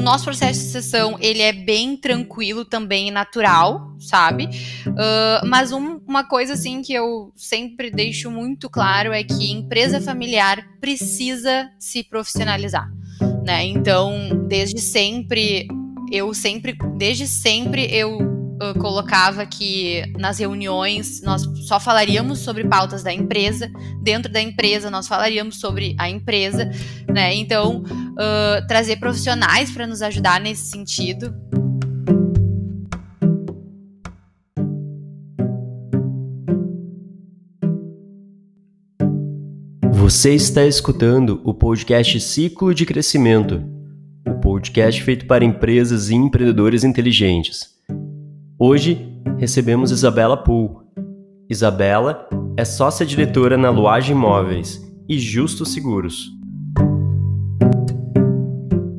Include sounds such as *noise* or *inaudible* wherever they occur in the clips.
o nosso processo de sucessão ele é bem tranquilo também e natural, sabe? Uh, mas um, uma coisa assim que eu sempre deixo muito claro é que empresa familiar precisa se profissionalizar, né? Então, desde sempre eu sempre, desde sempre eu colocava que nas reuniões nós só falaríamos sobre pautas da empresa, dentro da empresa nós falaríamos sobre a empresa, né? Então, uh, trazer profissionais para nos ajudar nesse sentido. Você está escutando o podcast Ciclo de Crescimento, o podcast feito para empresas e empreendedores inteligentes. Hoje recebemos Isabela Pool. Isabela é sócia-diretora na Luagem Imóveis e Justo Seguros.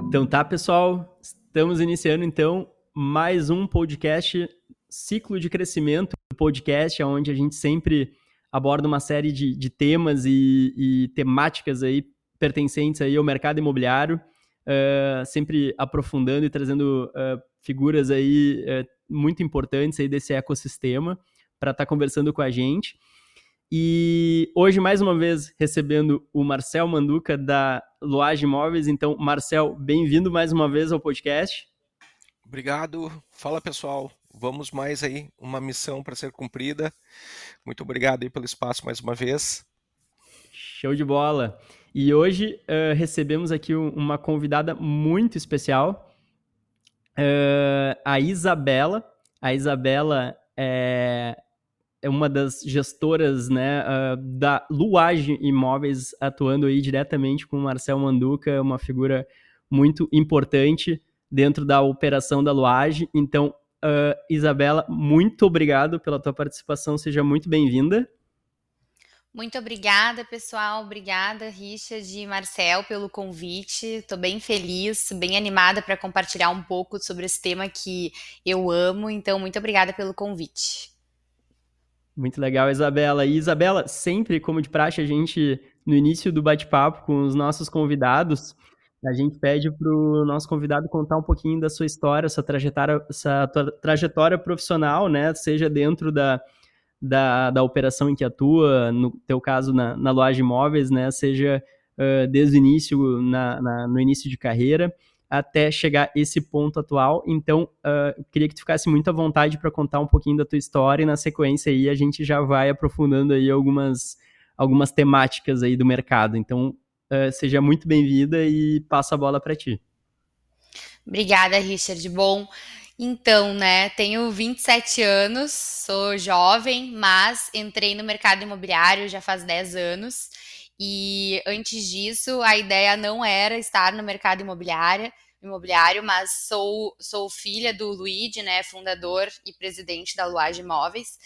Então tá, pessoal, estamos iniciando então mais um podcast Ciclo de Crescimento, podcast onde a gente sempre aborda uma série de, de temas e, e, temáticas aí pertencentes aí ao mercado imobiliário, uh, sempre aprofundando e trazendo uh, figuras aí uh, muito importantes aí desse ecossistema para estar tá conversando com a gente. E hoje, mais uma vez, recebendo o Marcel Manduca da Loage Imóveis. Então, Marcel, bem-vindo mais uma vez ao podcast. Obrigado. Fala, pessoal. Vamos mais aí, uma missão para ser cumprida. Muito obrigado aí pelo espaço mais uma vez. Show de bola. E hoje uh, recebemos aqui uma convidada muito especial, uh, a Isabela. A Isabela é, é uma das gestoras né, uh, da Luage Imóveis, atuando aí diretamente com o Marcel Manduca, uma figura muito importante dentro da operação da Luage. Então, uh, Isabela, muito obrigado pela tua participação, seja muito bem-vinda. Muito obrigada, pessoal. Obrigada, Richard e Marcel, pelo convite. Estou bem feliz, bem animada para compartilhar um pouco sobre esse tema que eu amo. Então, muito obrigada pelo convite. Muito legal, Isabela. E Isabela, sempre como de praxe, a gente, no início do bate-papo com os nossos convidados, a gente pede para o nosso convidado contar um pouquinho da sua história, sua trajetória, sua trajetória profissional, né? Seja dentro da da, da operação em que atua, no teu caso na, na loja de imóveis, né, seja uh, desde o início, na, na, no início de carreira, até chegar esse ponto atual. Então, uh, queria que tu ficasse muito à vontade para contar um pouquinho da tua história e na sequência aí a gente já vai aprofundando aí algumas, algumas temáticas aí do mercado. Então, uh, seja muito bem-vinda e passa a bola para ti. Obrigada, Richard. Bom, então, né, tenho 27 anos, sou jovem, mas entrei no mercado imobiliário já faz 10 anos. E antes disso, a ideia não era estar no mercado imobiliário, imobiliário mas sou, sou filha do Luigi, né, fundador e presidente da Luage Imóveis.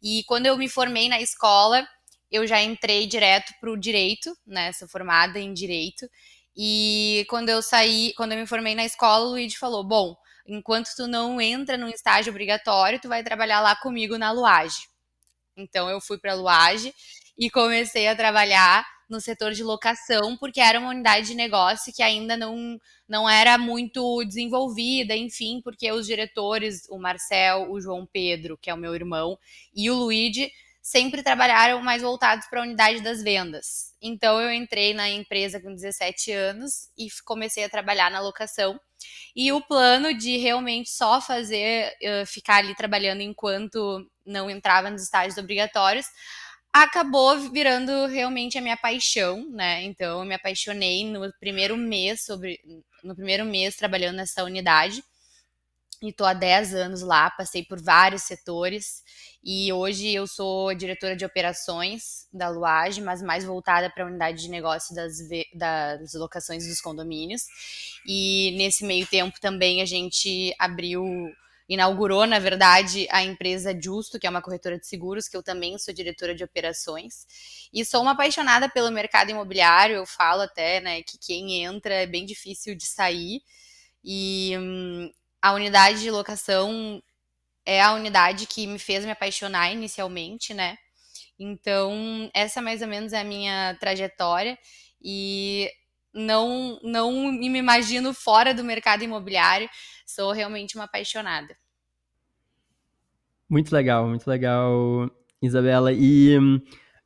E quando eu me formei na escola, eu já entrei direto para o direito, né, sou formada em direito. E quando eu saí, quando eu me formei na escola, o Luigi falou: "Bom, enquanto tu não entra num estágio obrigatório, tu vai trabalhar lá comigo na Luage. Então eu fui para a Luage e comecei a trabalhar no setor de locação, porque era uma unidade de negócio que ainda não, não era muito desenvolvida, enfim, porque os diretores, o Marcel, o João Pedro, que é o meu irmão, e o Luigi, sempre trabalharam mais voltados para a unidade das vendas. Então eu entrei na empresa com 17 anos e comecei a trabalhar na locação. E o plano de realmente só fazer, uh, ficar ali trabalhando enquanto não entrava nos estágios obrigatórios, acabou virando realmente a minha paixão, né? Então eu me apaixonei no primeiro mês sobre no primeiro mês trabalhando nessa unidade e tô há 10 anos lá, passei por vários setores e hoje eu sou diretora de operações da Luage, mas mais voltada para a unidade de negócio das, das locações dos condomínios. E nesse meio tempo também a gente abriu inaugurou, na verdade, a empresa Justo, que é uma corretora de seguros, que eu também sou diretora de operações. E sou uma apaixonada pelo mercado imobiliário, eu falo até, né, que quem entra é bem difícil de sair. E hum, a unidade de locação é a unidade que me fez me apaixonar inicialmente, né? Então, essa mais ou menos é a minha trajetória. E não, não me imagino fora do mercado imobiliário. Sou realmente uma apaixonada. Muito legal, muito legal, Isabela. E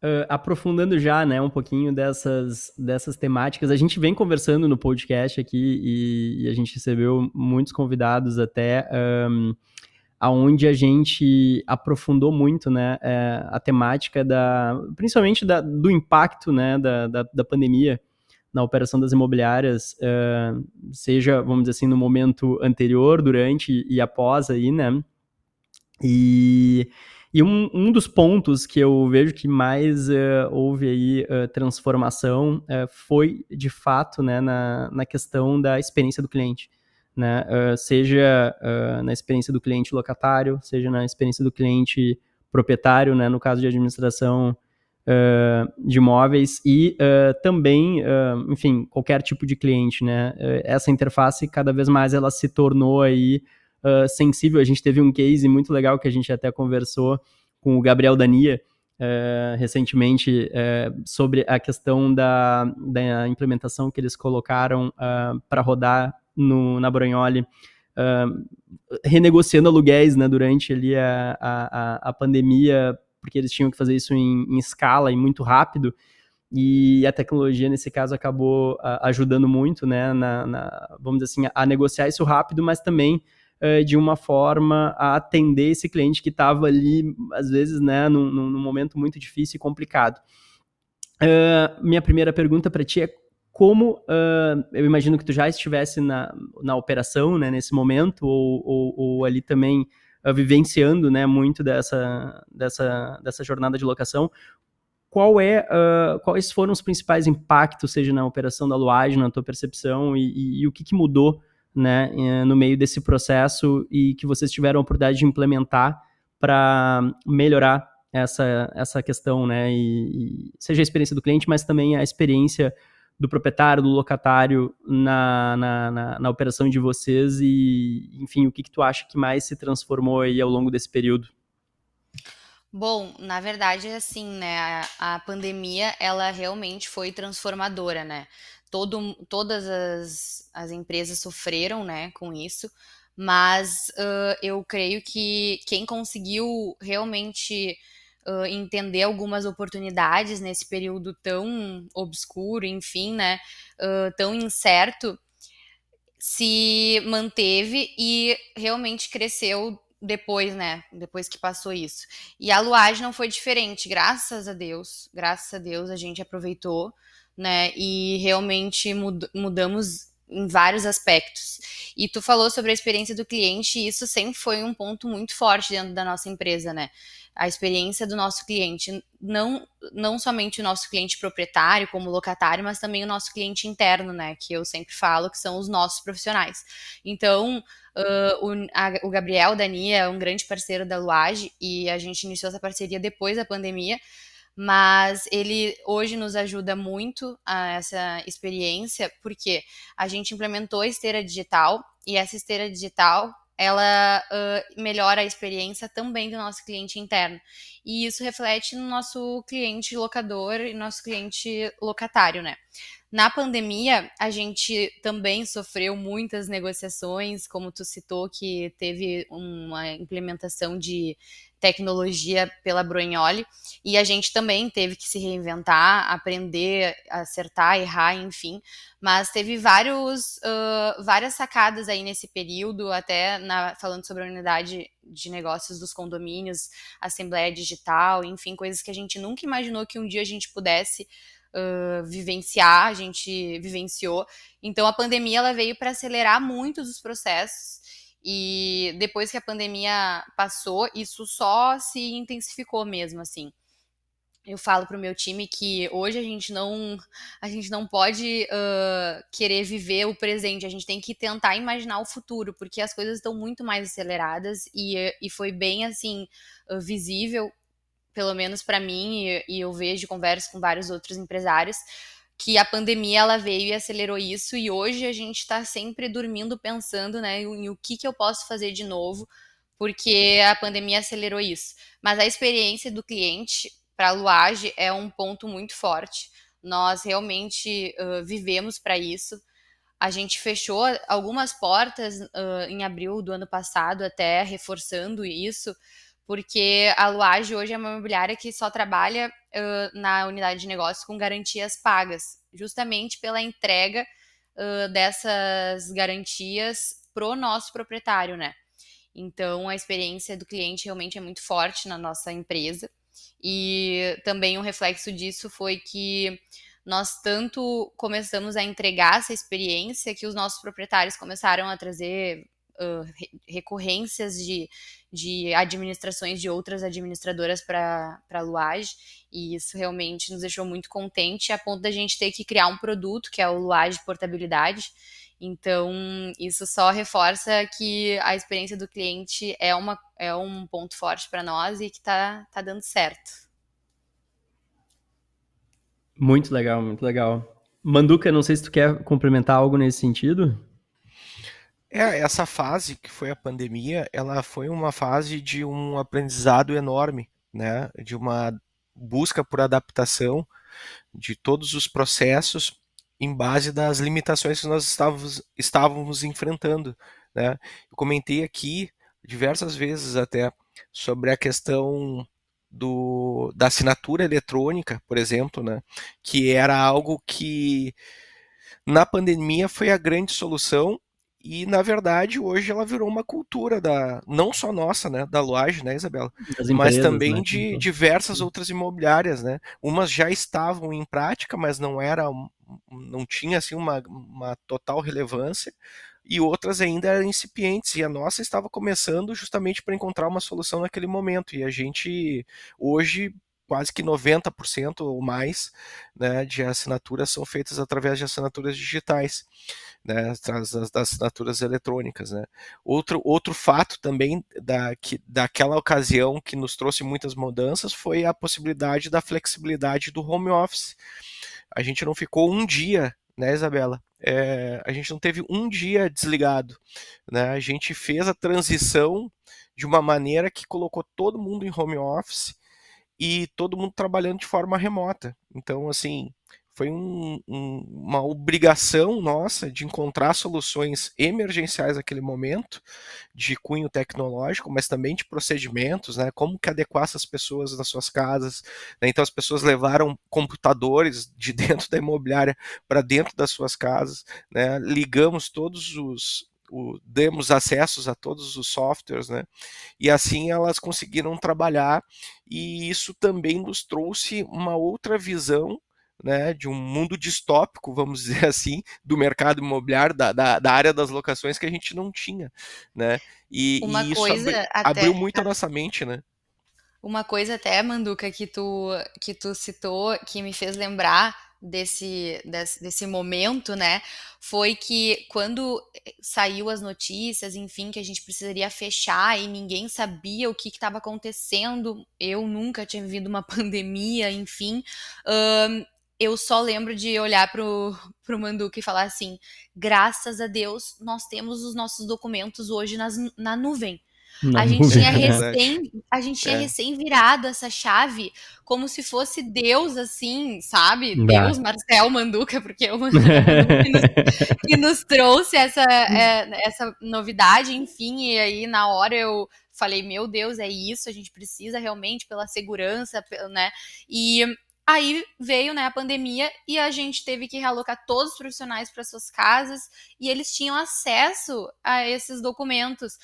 uh, aprofundando já, né, um pouquinho dessas, dessas temáticas, a gente vem conversando no podcast aqui e, e a gente recebeu muitos convidados até, um, aonde a gente aprofundou muito, né, é, a temática da, principalmente da, do impacto, né, da, da, da pandemia na operação das imobiliárias, uh, seja, vamos dizer assim, no momento anterior, durante e após aí, né? E, e um, um dos pontos que eu vejo que mais uh, houve aí uh, transformação foi, de fato, né, na, na questão da experiência do cliente. Né? seja na experiência do cliente locatário, seja na experiência do cliente proprietário, né? no caso de administração uh, de imóveis e uh, também, uh, enfim, qualquer tipo de cliente, né? essa interface cada vez mais ela se tornou aí sensível. A gente teve um case muito legal que a gente até conversou com o Gabriel Dania, Uh, recentemente uh, sobre a questão da, da, implementação que eles colocaram uh, para rodar no, na Brognoli, renegociando aluguéis né, durante ali a, a, a pandemia porque eles tinham que fazer isso em, em escala e muito rápido. E a tecnologia, nesse caso, acabou ajudando muito, né, na, na, vamos dizer assim, a, a, negociar isso rápido, mas também uh, de uma forma a atender esse cliente que estava ali, às vezes, né, num, num, momento muito difícil e complicado. Uh, minha primeira pergunta para ti é como, uh, eu imagino que tu já estivesse na, na operação, né, nesse momento, ou, ou, ou ali também uh, vivenciando né, muito dessa, dessa, dessa jornada de locação. Qual é, uh, quais foram os principais impactos, seja na operação da Luagem, na tua percepção, e, e, e o que, que mudou né, eh, no meio desse processo e que vocês tiveram a oportunidade de implementar para melhorar essa, essa questão, né? E, e, seja a experiência do cliente, mas também a experiência do proprietário, do locatário na, na, na, na, operação de vocês e, enfim, o que, que tu acha que mais se transformou aí ao longo desse período? Bom, na verdade, assim, né, a, a pandemia, ela realmente foi transformadora, né? Todo, todas as, as empresas sofreram, né, com isso, mas uh, eu creio que quem conseguiu realmente uh, entender algumas oportunidades nesse período tão obscuro, enfim, né, uh, tão incerto, se manteve e realmente cresceu depois, né? Depois que passou isso. E a luagem não foi diferente, graças a Deus. Graças a Deus a gente aproveitou, né? E realmente mud mudamos em vários aspectos. E tu falou sobre a experiência do cliente, e isso sempre foi um ponto muito forte dentro da nossa empresa, né? a experiência do nosso cliente, não, não somente o nosso cliente proprietário como locatário, mas também o nosso cliente interno, né? Que eu sempre falo que são os nossos profissionais. Então, uh, o, a, o Gabriel Dania é um grande parceiro da Luage e a gente iniciou essa parceria depois da pandemia, mas ele hoje nos ajuda muito a essa experiência, porque a gente implementou a esteira digital e essa esteira digital ela uh, melhora a experiência também do nosso cliente interno. E isso reflete no nosso cliente locador e nosso cliente locatário, né? Na pandemia, a gente também sofreu muitas negociações, como tu citou, que teve uma implementação de tecnologia pela Brognoli, e a gente também teve que se reinventar, aprender, acertar, errar, enfim. Mas teve vários, uh, várias sacadas aí nesse período, até na, falando sobre a unidade de negócios dos condomínios, assembleia digital, enfim, coisas que a gente nunca imaginou que um dia a gente pudesse vivenciar, a gente vivenciou. Então a pandemia ela veio para acelerar muitos dos processos e depois que a pandemia passou, isso só se intensificou mesmo assim. Eu falo para o meu time que hoje a gente não a gente não pode uh, querer viver o presente, a gente tem que tentar imaginar o futuro, porque as coisas estão muito mais aceleradas e, e foi bem assim uh, visível pelo menos para mim, e, e, eu vejo, converso com vários outros empresários, que a pandemia ela veio e acelerou isso, e hoje a gente está sempre dormindo pensando né, em o que, que eu posso fazer de novo, porque a pandemia acelerou isso. Mas a experiência do cliente para a Luage é um ponto muito forte. Nós realmente uh, vivemos para isso. A gente fechou algumas portas uh, em abril do ano passado, até reforçando isso, porque a Luage hoje é uma imobiliária que só trabalha uh, na unidade de negócio com garantias pagas, justamente pela entrega uh, dessas garantias pro nosso proprietário, né? Então a experiência do cliente realmente é muito forte na nossa empresa. E também um reflexo disso foi que nós tanto começamos a entregar essa experiência que os nossos proprietários começaram a trazer recorrências de, de administrações de outras administradoras para a Luage, e isso realmente nos deixou muito contente, a ponto da gente ter que criar um produto, que é o Luage Portabilidade. Então, isso só reforça que a experiência do cliente é, uma, é um ponto forte para nós e que está tá dando certo. Muito legal, muito legal. Manduca, não sei se tu quer complementar algo nesse sentido. É, essa fase que foi a pandemia, ela foi uma fase de um aprendizado enorme, né? De uma busca por adaptação de todos os processos em base das limitações que nós estávamos, estávamos enfrentando, né? Eu comentei aqui diversas vezes até sobre a questão do, da assinatura eletrônica, por exemplo, né, que era algo que na pandemia foi a grande solução e na verdade hoje ela virou uma cultura da não só nossa, né, da loja, né, Isabela, empresas, mas também né? de diversas outras imobiliárias, né. Umas já estavam em prática, mas não era não tinha assim uma, uma total relevância e outras ainda eram incipientes, e a nossa estava começando justamente para encontrar uma solução naquele momento. E a gente, hoje, quase que 90% ou mais né, de assinaturas são feitas através de assinaturas digitais, né, das, das assinaturas eletrônicas. Né. Outro, outro fato também da, que, daquela ocasião que nos trouxe muitas mudanças foi a possibilidade da flexibilidade do home office. A gente não ficou um dia né, Isabela? É, a gente não teve um dia desligado, né? A gente fez a transição de uma maneira que colocou todo mundo em home office e todo mundo trabalhando de forma remota. Então, assim, foi um, um, uma obrigação nossa de encontrar soluções emergenciais naquele momento, de cunho tecnológico, mas também de procedimentos, né? Como que adequar essas pessoas nas suas casas. Né? Então as pessoas levaram computadores de *laughs* dentro da imobiliária para dentro das suas casas, né? Ligamos todos os o, demos acessos a todos os softwares, né? E assim elas conseguiram trabalhar e isso também nos trouxe uma outra visão né, de um mundo distópico, vamos *laughs* dizer assim, do mercado imobiliário, da, da, da área das locações que a gente não tinha, né? E, Uma e isso coisa abri, até, abriu muito a nossa mente, né? Uma coisa até, Manduca, que tu, que tu citou, que me fez lembrar desse, desse, desse momento, né, foi que quando saiu as notícias, enfim, que a gente precisaria fechar e ninguém sabia o que estava acontecendo, eu nunca tinha vivido uma *laughs* pandemia, enfim, um, eu só lembro de olhar pro, pro Manduca e falar assim: graças a Deus, nós temos os nossos documentos hoje nas, na nuvem. A gente tinha recém, a gente tinha é. recém virado essa chave como se fosse Deus, assim, sabe? Deus, Marcel Manduca, *laughs* porque é o Manduca que, nos, *laughs* que nos trouxe essa, é, essa novidade, enfim, e aí na hora eu falei, meu Deus, é isso, a gente precisa realmente pela segurança, né? E Aí veio né, a pandemia e a gente teve que realocar todos os profissionais para suas casas e eles tinham acesso a esses documentos.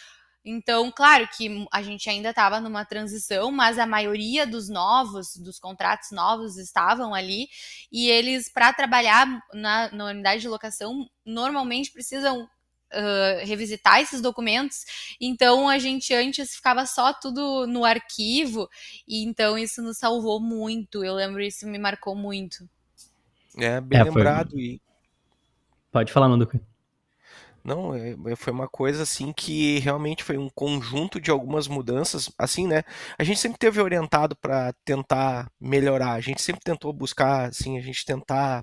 Então, claro que a gente ainda estava numa transição, mas a maioria dos novos, dos contratos novos estavam ali e eles, para trabalhar na, na unidade de locação, normalmente precisam uh, revisitar esses documentos. Então a gente antes ficava só tudo no arquivo, e então isso nos salvou muito. Eu lembro isso me marcou muito. É, bem é, lembrado. Foi... E... Pode falar, Manduca. Não, é, é, foi uma coisa assim que realmente foi um conjunto de algumas mudanças, assim, né? A gente sempre teve orientado para tentar melhorar, a gente sempre tentou buscar, assim, a gente tentar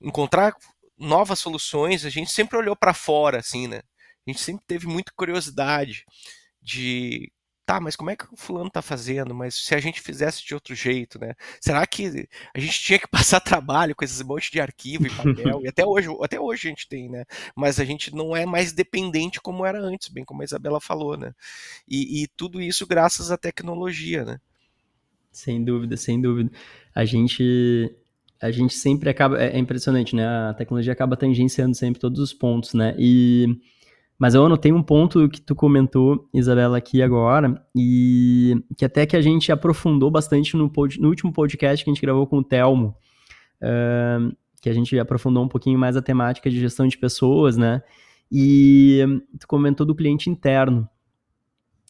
encontrar novas soluções, a gente sempre olhou para fora, assim, né? A gente sempre teve muita curiosidade de tá, mas como é que o fulano tá fazendo? Mas se a gente fizesse de outro jeito, né? Será que a gente tinha que *laughs* passar trabalho com esses monte de arquivo e papel? e até hoje, até hoje a gente tem, né? Mas a gente não é mais dependente como era antes, bem como a Isabela falou, né? E, e tudo isso graças à tecnologia, né? Sem dúvida, sem dúvida. A gente a gente sempre acaba é, é impressionante, né? A tecnologia acaba tangenciando sempre todos os pontos, né? E mas eu anotei um ponto que tu comentou, Isabela, aqui agora, e que até que a gente aprofundou bastante no, pod, no último podcast que a gente gravou com o Telmo, uh, que a gente aprofundou um pouquinho mais a temática de gestão de pessoas, né? E tu comentou do cliente interno.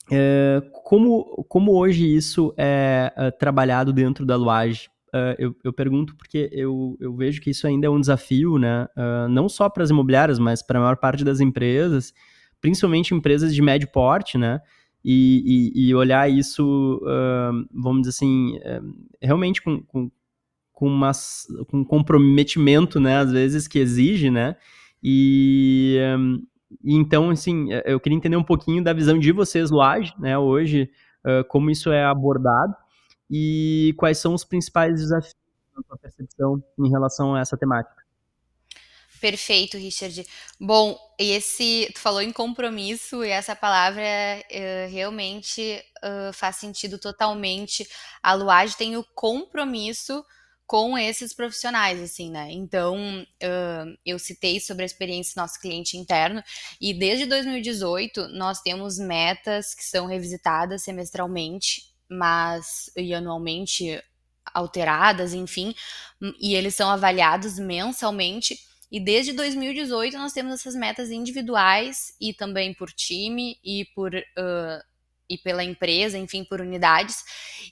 Uh, como, como hoje isso é uh, trabalhado dentro da Luage? Uh, eu, eu, pergunto porque eu, eu, vejo que isso ainda é um desafio, né? Uh, não só para as imobiliárias, mas para a maior parte das empresas, principalmente empresas de médio porte, né? E, e, e olhar isso, uh, vamos dizer assim, eh, realmente com, com, com, com um comprometimento, né? Às vezes que exige, né? E, um, então, assim, eu queria entender um pouquinho da visão de vocês, Luage, né? Hoje, como isso é abordado e quais são os principais desafios na sua percepção em relação a essa temática? Perfeito, Richard. Bom, esse tu falou em compromisso e essa palavra uh, realmente uh, faz sentido totalmente. A Luage tem o compromisso com esses profissionais, assim, né? Então, uh, eu citei sobre a experiência do nosso cliente interno e desde 2018 nós temos metas que são revisitadas semestralmente mas e anualmente alteradas, enfim, e eles são avaliados mensalmente. E desde 2018 nós temos essas metas individuais e também por time e por uh, e pela empresa, enfim, por unidades.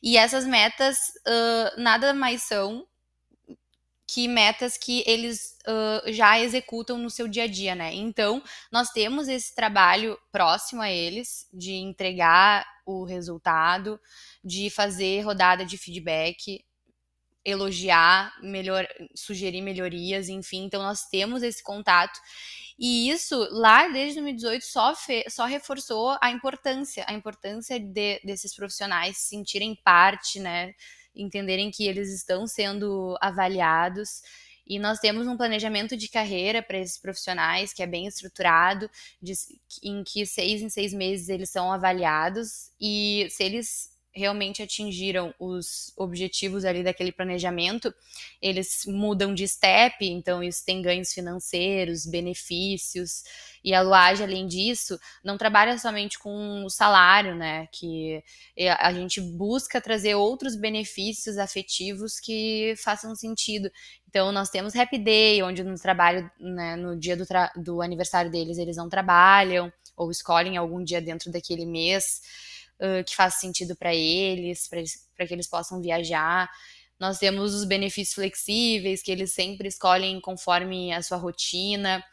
E essas metas uh, nada mais são que metas que eles uh, já executam no seu dia a dia, né? Então, nós temos esse trabalho próximo a eles de entregar o resultado, de fazer rodada de feedback, elogiar, melhor, sugerir melhorias, enfim. Então, nós temos esse contato. E isso, lá desde 2018, só, fe, só reforçou a importância, a importância de, desses profissionais sentirem parte, né? entenderem que eles estão sendo avaliados. E nós temos um planejamento de carreira para esses profissionais que é bem estruturado, de, em que seis em seis meses eles são avaliados e se eles realmente atingiram os objetivos ali daquele planejamento, eles mudam de step, então isso tem ganhos financeiros, benefícios, e a Luage, além disso, não trabalha somente com o salário, né, que a gente busca trazer outros benefícios afetivos que façam sentido. Então, nós temos Happy Day, onde no trabalho, né, no dia do, do aniversário deles, eles não trabalham, ou escolhem algum dia dentro daquele mês, que faz sentido para eles, para que eles possam viajar. Nós temos os benefícios flexíveis, que eles sempre escolhem conforme a sua rotina.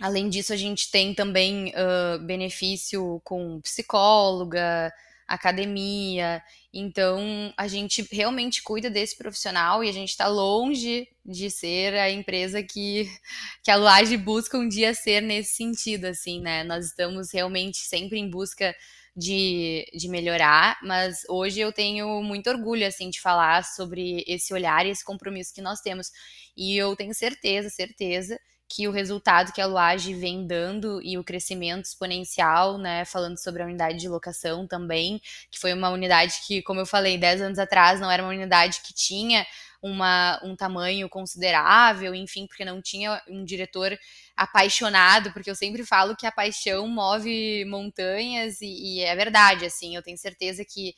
Além disso, a gente tem também uh, benefício com psicóloga, academia. Então, a gente realmente cuida desse profissional e a gente está longe de ser a empresa que, *laughs* que a Luage busca um dia ser nesse sentido, assim, né? Nós estamos realmente sempre em busca de, de melhorar, mas hoje eu tenho muito orgulho, assim, de falar sobre esse olhar e esse compromisso que nós temos. E eu tenho certeza, certeza, que o resultado que a Luage vem dando e o crescimento exponencial, né, falando sobre a unidade de locação também, que foi uma unidade que, como eu falei, 10 anos atrás não era uma unidade que tinha uma, um tamanho considerável, enfim, porque não tinha um diretor apaixonado, porque eu sempre falo que a paixão move montanhas, e, e é verdade, assim, eu tenho certeza que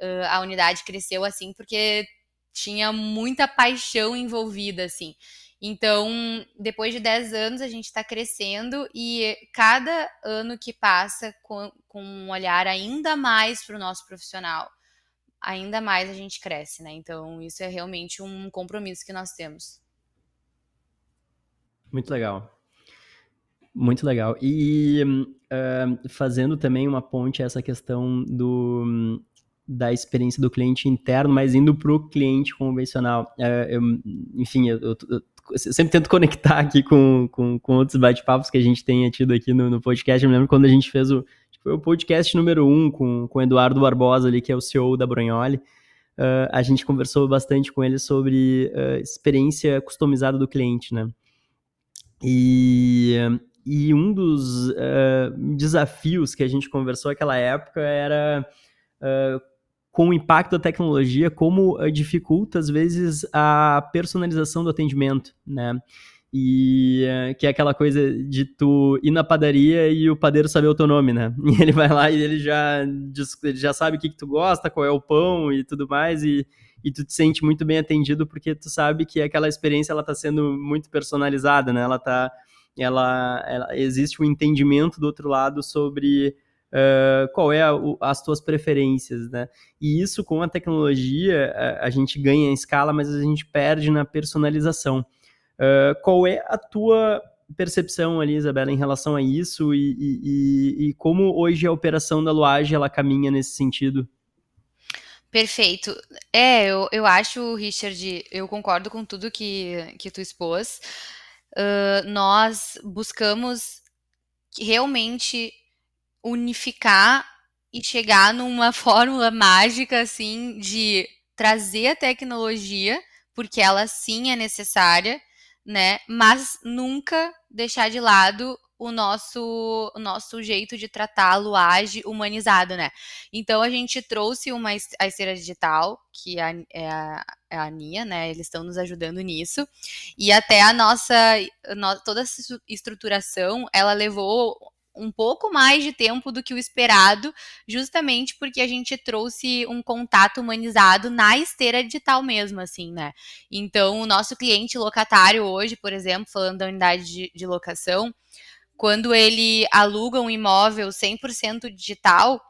uh, a unidade cresceu assim porque tinha muita paixão envolvida, assim. Então, depois de 10 anos, a gente está crescendo e cada ano que passa com, com um olhar ainda mais para o nosso profissional, ainda mais a gente cresce, né? Então, isso é realmente um compromisso que nós temos. Muito legal. Muito legal. E uh, fazendo também uma ponte a essa questão do, da experiência do cliente interno, mas indo para o cliente convencional. Uh, eu, enfim, eu, eu, eu, sempre tento conectar aqui com, com, com outros bate-papos que a gente tenha tido aqui no, no podcast. Eu me lembro quando a gente fez o foi o podcast número um com, com o Eduardo Barbosa ali, que é o CEO da Bronholi. Uh, a gente conversou bastante com ele sobre uh, experiência customizada do cliente, né? E, e um dos uh, desafios que a gente conversou naquela época era com o impacto da tecnologia, como dificulta, às vezes, a personalização do atendimento, né? E que é aquela coisa de tu ir na padaria e o padeiro saber o teu nome, né? *laughs* E ele vai lá e ele já, ele já sabe o que, que tu gosta, qual é o pão e tudo mais, e, e tu te sente muito bem atendido porque tu sabe que aquela experiência ela tá sendo muito personalizada, né? Ela tá. Ela, ela existe um entendimento do outro lado sobre Uh, qual é a, o, as tuas preferências, né? E isso com a tecnologia a, a, gente ganha em escala, mas a gente perde na personalização. Uh, qual é a tua percepção ali, Isabela, em relação a isso e, e, e, como hoje a operação da Luage ela caminha nesse sentido? Perfeito. É, eu, eu acho, Richard, eu concordo com tudo que, que tu expôs. Uh, nós buscamos realmente unificar e chegar numa *laughs* fórmula mágica, assim, de trazer a tecnologia, porque ela sim é necessária, né? Mas nunca deixar de lado o nosso o nosso jeito de tratá-lo age humanizado, né? Então a gente trouxe uma a esteira digital, que é a, é a, é a Nia, né? Eles estão nos ajudando nisso. E até a nossa no, toda essa estruturação, ela levou um pouco mais de tempo do que o esperado, justamente porque a gente trouxe um contato humanizado na esteira digital mesmo, assim, né? Então, o nosso cliente locatário hoje, por exemplo, falando da unidade de, de locação, quando ele aluga um imóvel 100% digital,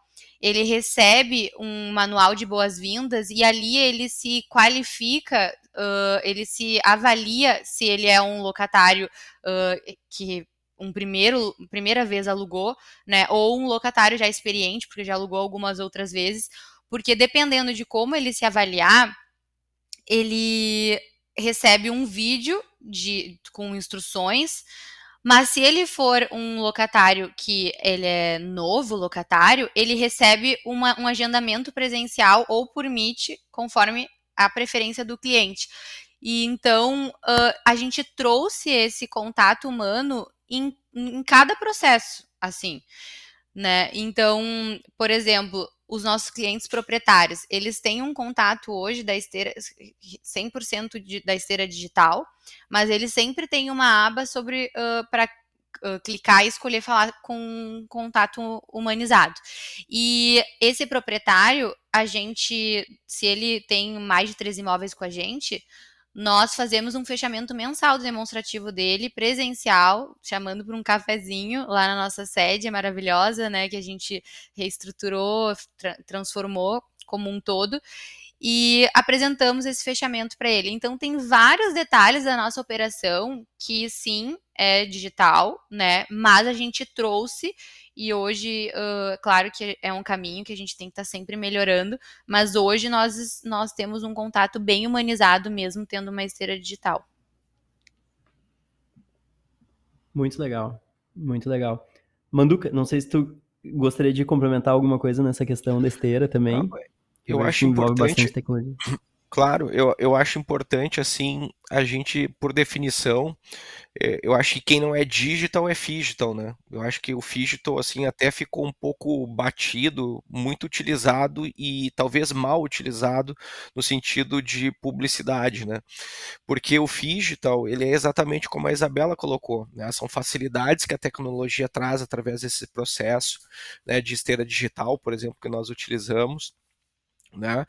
ele recebe um manual de boas-vindas e ali ele se qualifica, uh, ele se avalia se ele é um locatário uh, que um primeiro, primeira vez alugou, né? Ou um locatário já experiente, porque já alugou algumas outras vezes, porque dependendo de como ele se avaliar, ele recebe um vídeo de, com instruções, mas se ele for um locatário que ele é novo locatário, ele recebe uma, um agendamento presencial ou por Meet, conforme a preferência do cliente. E então uh, a gente trouxe esse contato humano em, em cada processo, assim, né? Então, por exemplo, os nossos clientes proprietários, eles têm um contato hoje da esteira 100% de, da esteira digital, mas eles sempre têm uma aba sobre uh, para uh, clicar e escolher falar com contato humanizado. E esse proprietário, a gente, se ele tem mais de três imóveis com a gente, nós fazemos um fechamento mensal demonstrativo dele, presencial, chamando para um cafezinho lá na nossa sede maravilhosa, né, que a gente reestruturou, tra transformou como um todo e apresentamos esse fechamento para ele. Então tem vários detalhes da nossa operação que sim é digital, né? Mas a gente trouxe e hoje, uh, claro que é um caminho que a gente tem que estar tá sempre melhorando, mas hoje nós, nós temos um contato bem humanizado mesmo tendo uma esteira digital. Muito legal, muito legal. Manduca, não sei se tu gostaria de complementar alguma coisa nessa questão da esteira também. Eu acho importante. *clears throat* Claro, eu, eu acho importante, assim, a gente, por definição, é, eu acho que quem não é digital é digital, né? Eu acho que o digital, assim, até ficou um pouco batido, muito utilizado e talvez mal utilizado no sentido de publicidade, né? Porque o digital, ele é exatamente como a Isabela colocou, né? São facilidades que a tecnologia traz através desse processo, né, de esteira digital, por exemplo, que nós utilizamos, né?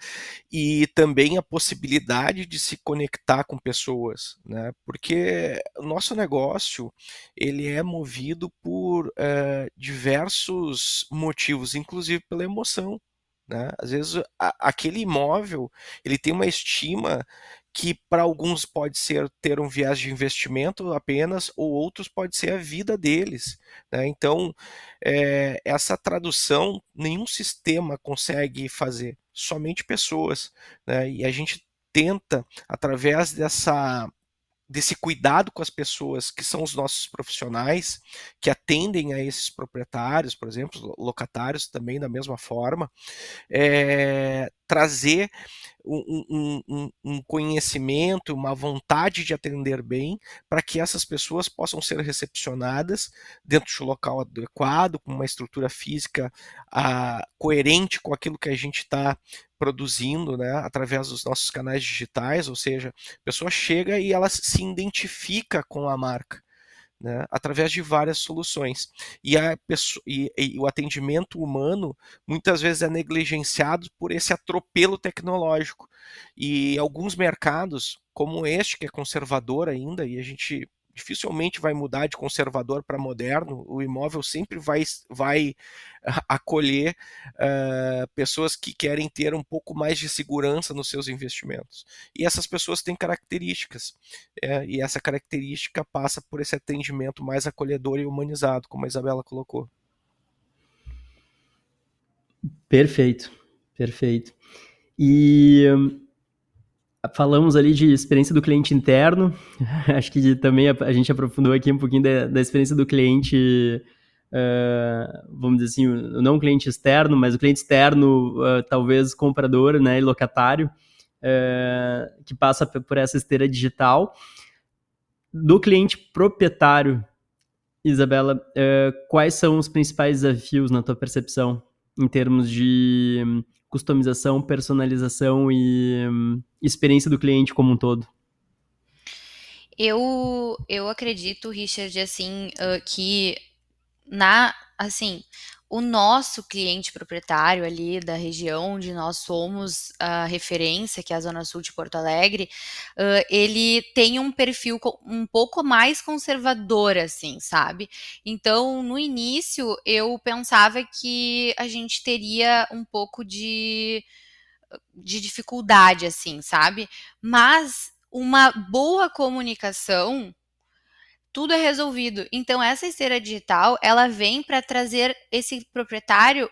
E também a possibilidade de se conectar com pessoas, né? Porque o nosso negócio ele é movido por eh, diversos motivos, inclusive pela emoção, né? Às vezes a, aquele imóvel ele tem uma estima que para alguns pode ser ter um viés de investimento apenas, ou outros pode ser a vida deles. Né? Então, é, essa tradução nenhum sistema consegue fazer, somente pessoas. Né? E a gente tenta, através dessa desse cuidado com as pessoas que são os nossos profissionais, que atendem a esses proprietários, por exemplo, locatários também da mesma forma, é, trazer um, um, um, conhecimento, uma vontade de atender bem, para que essas pessoas possam ser recepcionadas dentro de um local adequado, com uma estrutura física ah, coerente com aquilo que a gente está produzindo, né, através dos nossos canais digitais, ou seja, a pessoa chega e ela se identifica com a marca. Né, através de várias soluções. E, pessoa, e, e, o atendimento humano muitas vezes é negligenciado por esse atropelo tecnológico. E alguns mercados, como este, que é conservador ainda, e a gente dificilmente vai mudar de conservador para moderno. O imóvel sempre vai, vai *laughs* acolher uh, pessoas que querem ter um pouco mais de segurança nos seus investimentos. E essas pessoas têm características, é, e essa característica passa por esse atendimento mais acolhedor e humanizado, como a Isabela colocou. Perfeito, perfeito. E falamos ali de experiência do cliente interno, *laughs* acho que também a, gente aprofundou aqui um pouquinho da, da experiência do cliente, uh, vamos dizer assim, não cliente externo, mas o cliente externo, uh, talvez comprador né, e locatário, uh, que passa por essa esteira digital. Do cliente proprietário, Isabela, quais são os principais desafios na tua percepção em termos de customização, personalização e um, experiência do cliente como um todo? Eu, eu acredito, Richard, assim, uh, que na, assim, o nosso cliente proprietário ali da região onde nós somos a referência, que é a Zona Sul de Porto Alegre, uh, ele tem um perfil um pouco mais conservador, assim, sabe? Então, no início, eu pensava que a gente teria um pouco de, de dificuldade, assim, sabe? Mas uma boa comunicação tudo é resolvido. Então essa esteira digital, ela vem para trazer esse proprietário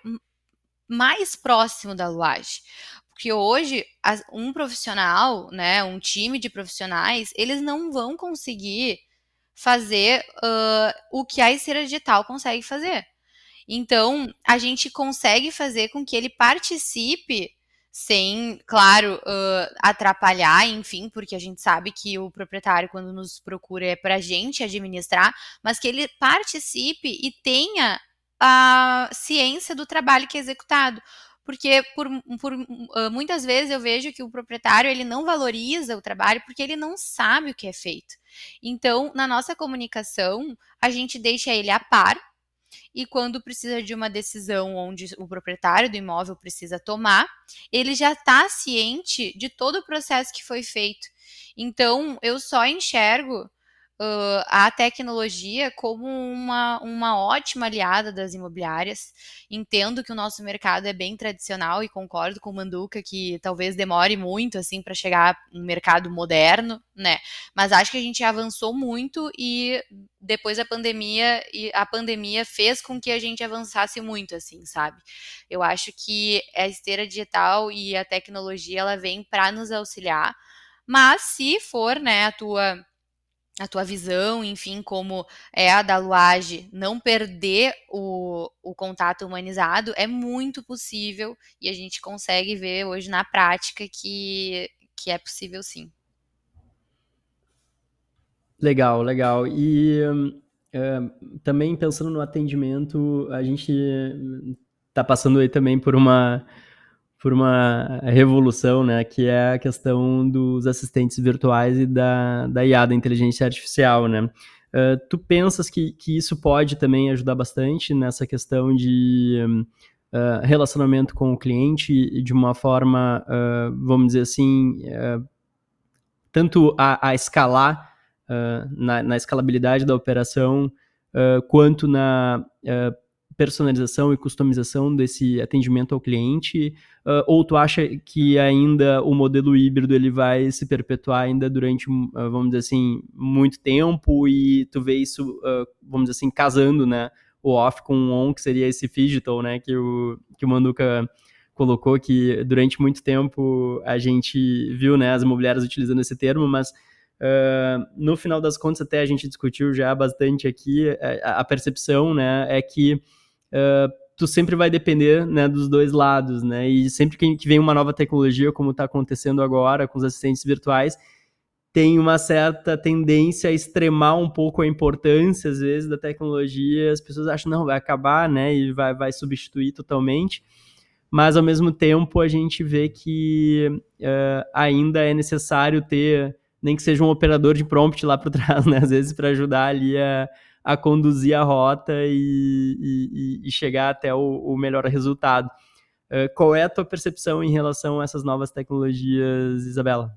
mais próximo da luagem. Porque hoje um profissional, né, um time de profissionais, eles não vão conseguir fazer uh, o que a esteira digital consegue fazer. Então, a gente consegue fazer com que ele participe sem, claro, uh, atrapalhar, enfim, porque a gente sabe que o proprietário, quando nos procura, é para a gente administrar, mas que ele participe e tenha a ciência do trabalho que é executado. Porque por, por uh, muitas vezes eu vejo que o proprietário ele não valoriza o trabalho porque ele não sabe o que é feito. Então, na nossa comunicação, a gente deixa ele a par e quando precisa de uma decisão onde o proprietário do imóvel precisa tomar, ele já está ciente de todo o processo que foi feito. Então, eu só enxergo uh, a tecnologia como uma, uma ótima aliada das imobiliárias. Entendo que o nosso mercado é bem tradicional e concordo com o Manduca que talvez demore muito assim para chegar um mercado moderno, né? Mas acho que a gente avançou muito e depois da pandemia e a pandemia fez com que a gente avançasse muito assim, sabe? Eu acho que a esteira digital e a tecnologia ela vem para nos auxiliar, mas se for, né, a tua a tua visão, enfim, como é a da Luage, não perder o, o contato humanizado, é muito possível e a gente consegue ver hoje na prática que, que é possível sim. Legal, legal. E uh, também pensando no atendimento, a gente está passando aí também por uma por uma revolução, né, que é a questão dos assistentes virtuais e da, da IA, da inteligência artificial, né. Uh, tu pensas que, que isso pode também ajudar bastante nessa questão de uh, relacionamento com o cliente de uma forma, uh, vamos dizer assim, tanto a, a escalar na, na, escalabilidade da operação, quanto na personalização e customização desse atendimento ao cliente? Uh, ou tu acha que ainda o modelo híbrido ele vai se perpetuar ainda durante, uh, vamos dizer assim, muito tempo e tu vê isso, uh, vamos dizer assim, casando, né, o off com o on, que seria esse digital, né, que o, que o Manduca colocou, que durante muito tempo a gente viu, né, as imobiliárias utilizando esse termo, mas Uh, no final das contas, até a gente discutiu já bastante aqui, é, a, a percepção, né, é que uh, tu sempre vai depender, né, dos dois lados, né, e sempre que vem uma nova tecnologia, como está acontecendo agora com os assistentes virtuais, tem uma certa tendência a extremar um pouco a importância, às vezes, da tecnologia, as pessoas acham, não, vai acabar, né, e vai, vai substituir totalmente, mas, ao mesmo tempo, a gente vê que uh, ainda é necessário ter nem que seja um operador de prompt lá por trás, *laughs* né? Às vezes para ajudar ali a, a conduzir a rota e, e, e chegar até o, o melhor resultado. Uh, qual é a tua percepção em relação a essas novas tecnologias, Isabela?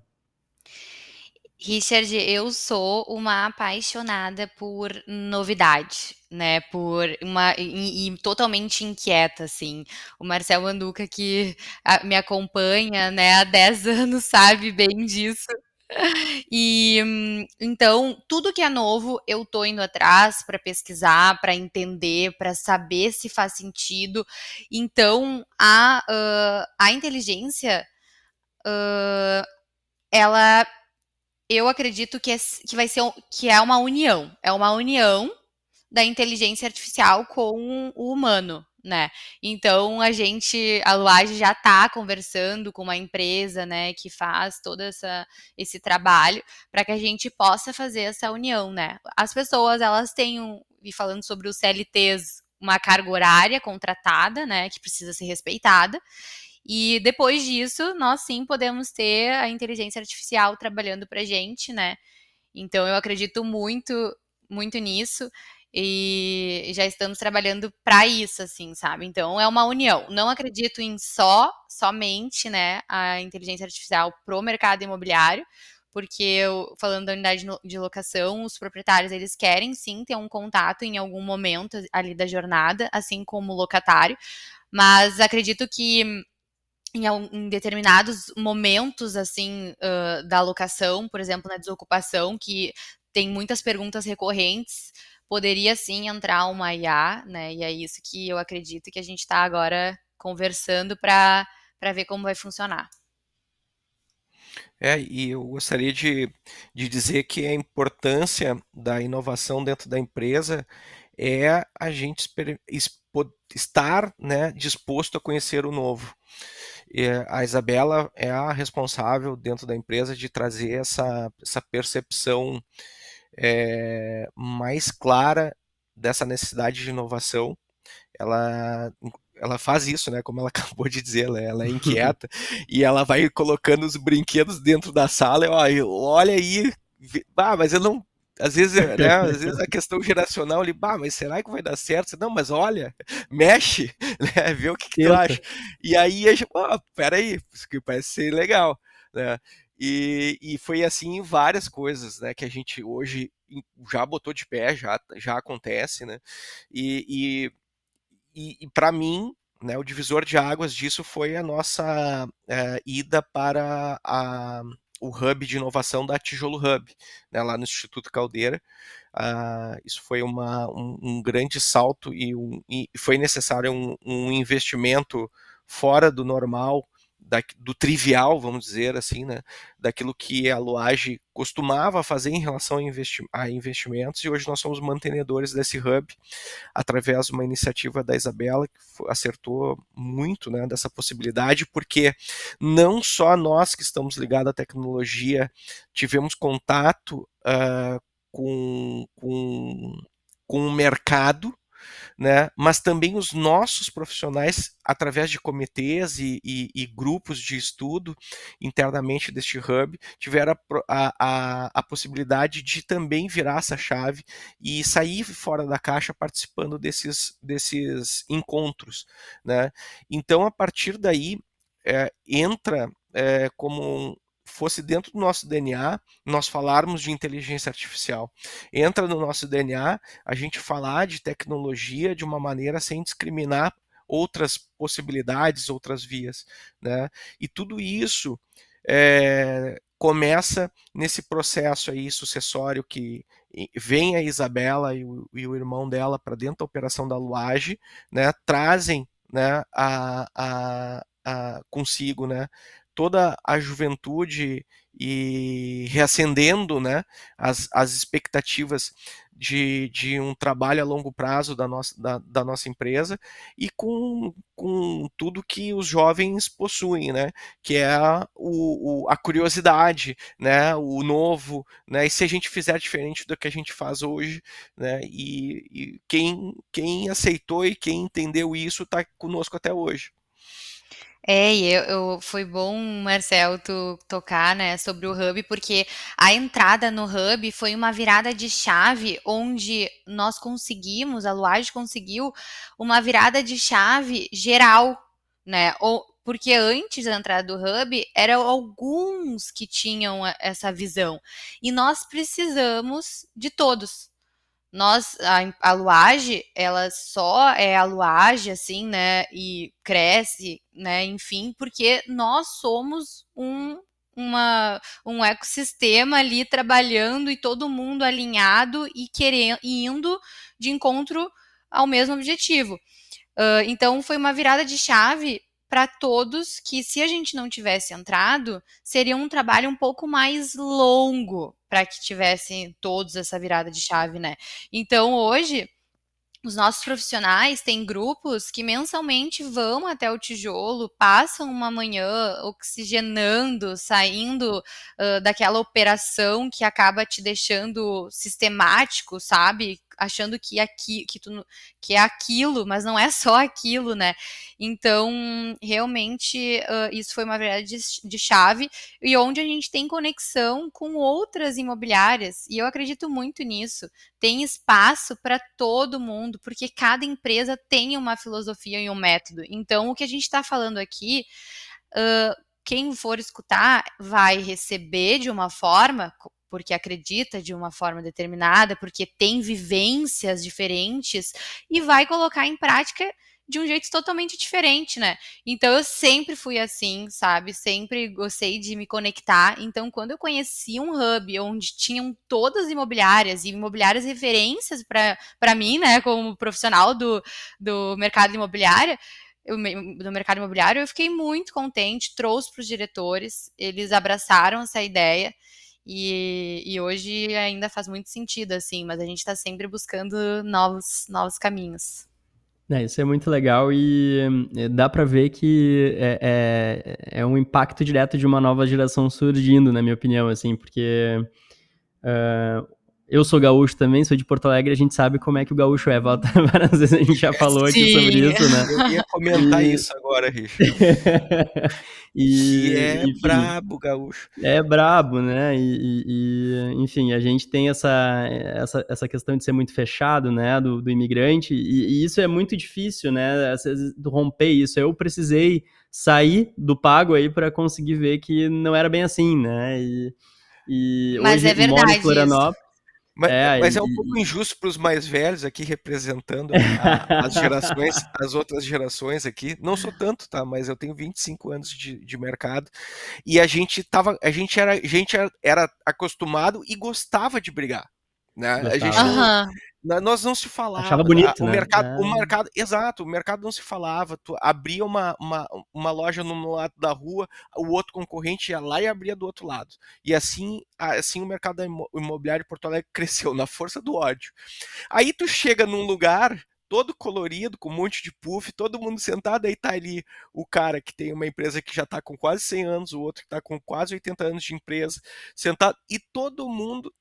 Richard, eu sou uma apaixonada por novidade, né? Por uma e, e totalmente inquieta, assim. O Marcel Manduca que me acompanha, né, há 10 *laughs* anos, sabe bem disso. E então, tudo que é novo, eu tô indo atrás para pesquisar, para entender, para saber se faz sentido. Então, a, uh, a inteligência, uh, ela, eu acredito que, é, que vai ser que é uma união, é uma união da inteligência artificial com o humano, né? Então a gente, a Luage já está conversando com uma empresa, né, que faz todo essa, esse trabalho para que a gente possa fazer essa união, né? As pessoas elas têm, um, e falando sobre os CLTs, uma carga horária contratada, né, que precisa ser respeitada. E depois disso, nós sim podemos ter a inteligência artificial trabalhando para gente, né? Então eu acredito muito, muito nisso e já estamos trabalhando para isso, assim, sabe? Então é uma união. Não acredito em só, somente, né, a inteligência artificial pro mercado imobiliário, porque eu, falando da unidade de locação, os proprietários eles querem sim ter um contato em algum momento ali da jornada, assim como o locatário, mas acredito que em, em, determinados momentos assim uh, da locação, por exemplo, na desocupação, que tem muitas perguntas recorrentes, poderia sim entrar uma IA, né? E é isso que eu acredito que a gente está agora conversando para ver como vai funcionar. É, e eu gostaria de, de dizer que a importância da inovação dentro da empresa é a gente estar né, disposto a conhecer o novo. E a Isabela é a responsável dentro da empresa de trazer essa, essa percepção é, mais clara dessa necessidade de inovação. Ela, ela faz isso, né? Como ela *laughs* acabou de dizer, ela, ela é inquieta *laughs* e ela vai colocando os brinquedos dentro da sala. E, ó, olha aí, ah, mas eu não às vezes, né, às vezes a questão geracional ali, bah, mas será que vai dar certo? Não, mas olha, mexe, *laughs* né, vê o que, que tu acha. E aí a gente, oh, peraí, isso que parece ser legal, né? E, e foi assim em várias coisas, né, que a gente hoje já botou de pé, já, já acontece, né? E, e, e para mim, né, o divisor de águas disso foi a nossa é, ida para a, o hub de inovação da Tijolo Hub, né, lá no Instituto Caldeira. Uh, isso foi uma, um, um grande salto e, um, e foi necessário um, um investimento fora do normal da, do trivial, vamos dizer assim, né, daquilo que a Loage costumava fazer em relação a, investi a, investimentos, e hoje nós somos mantenedores desse hub, através de uma iniciativa da Isabela, que acertou muito né, dessa possibilidade, porque não só nós que estamos ligados à tecnologia tivemos contato uh, com, com, com o mercado, né? mas também os nossos profissionais, através de comitês e, e, e grupos de estudo internamente deste hub, tiveram a, a, a, possibilidade de também virar essa chave e sair fora da caixa participando desses, desses encontros. Né? Então, a partir daí, é, entra é, como fosse dentro do nosso DNA nós falarmos de inteligência artificial. Entra no nosso DNA a gente falar de tecnologia de uma maneira sem discriminar outras possibilidades, outras vias. Né? E tudo isso é, começa nesse processo aí sucessório que vem a Isabela e o, e o irmão dela para dentro da operação da Luage, né, trazem né, a, a, a, consigo né, toda a juventude e reacendendo né, as, as expectativas de, de um trabalho a longo prazo da nossa, da, da nossa empresa e com, com tudo que os jovens possuem, né? Que é a, o, a curiosidade, né? O novo, né? E se a gente fizer diferente do que a gente faz hoje, né? E, e quem, quem aceitou e quem entendeu isso está conosco até hoje. É, e eu, eu, foi bom, Marcel, tu tocar, né, sobre o Hub, porque a entrada no Hub foi uma virada de chave onde nós conseguimos, a Luage conseguiu uma virada de chave geral, né? Ou, porque antes da entrada do Hub, eram alguns que tinham essa visão. E nós precisamos de todos, nós, a, a ela só é a luage, assim, né, e cresce, né, enfim, porque nós somos um, uma, um ecossistema ali trabalhando e todo mundo alinhado e querendo, indo de encontro ao mesmo objetivo. Uh, então, foi uma virada de chave para todos que, se a gente não tivesse entrado, seria um trabalho um pouco mais longo para que tivessem todos essa virada de chave, né? Então, hoje, os nossos profissionais têm grupos que mensalmente vão até o tijolo, passam uma manhã oxigenando, saindo uh, daquela operação que acaba te deixando sistemático, sabe? Achando que, aqui, que, tu, que é aquilo, mas não é só aquilo, né? Então, realmente, uh, isso foi uma verdade de, de chave e onde a gente tem conexão com outras imobiliárias, e eu acredito muito nisso. Tem espaço para todo mundo, porque cada empresa tem uma filosofia e um método. Então, o que a gente está falando aqui. Uh, quem for escutar vai receber de uma forma porque acredita de uma forma determinada, porque tem vivências diferentes e vai colocar em prática de um jeito totalmente diferente, né? Então eu sempre fui assim, sabe? Sempre gostei de me conectar. Então quando eu conheci um hub onde tinham todas as imobiliárias e imobiliárias referências para mim, né, como profissional do, do mercado imobiliário, eu, do mercado imobiliário, eu fiquei muito contente, trouxe para os diretores, eles abraçaram essa ideia e, e hoje ainda faz muito sentido, assim, mas a gente está sempre buscando novos, novos caminhos. É, isso é muito legal e eh, dá para ver que é, é, é, um impacto direto de uma nova geração surgindo, na minha opinião, assim, porque uh, eu sou gaúcho também, sou de Porto Alegre, a gente sabe como é que o gaúcho é. *laughs* Várias vezes a gente já falou Sim. aqui sobre isso, né? Eu ia comentar e... isso agora, Richard. *laughs* e é enfim, brabo, gaúcho. É brabo, né? E, e, enfim, a gente tem essa, essa, essa questão de ser muito fechado, né? Do, do imigrante, e, e isso é muito difícil, né? Às vezes, romper isso. Eu precisei sair do pago aí para conseguir ver que não era bem assim, né? E, e Mas hoje é verdade. Moro em Florianópolis. Isso. Mas é, mas é um pouco injusto para os mais velhos aqui, representando *laughs* a, as gerações, as outras gerações aqui. Não sou tanto, tá? Mas eu tenho 25 anos de, de mercado. E a gente tava. A gente era, a gente era, era acostumado e gostava de brigar. Né? A gente não. Nós não se falava. Achava bonito, o né? mercado, é. o mercado, exato, o mercado não se falava. Tu abria uma, uma, uma loja no lado da rua, o outro concorrente ia lá e abria do outro lado. E assim, assim o mercado imobiliário de Porto Alegre *laughs* cresceu na força do ódio. Aí tu chega num lugar todo colorido, com um monte de puff, todo mundo sentado, aí tá ali o cara que tem uma empresa que já tá com quase 100 anos, o outro que tá com quase 80 anos de empresa, sentado, e todo mundo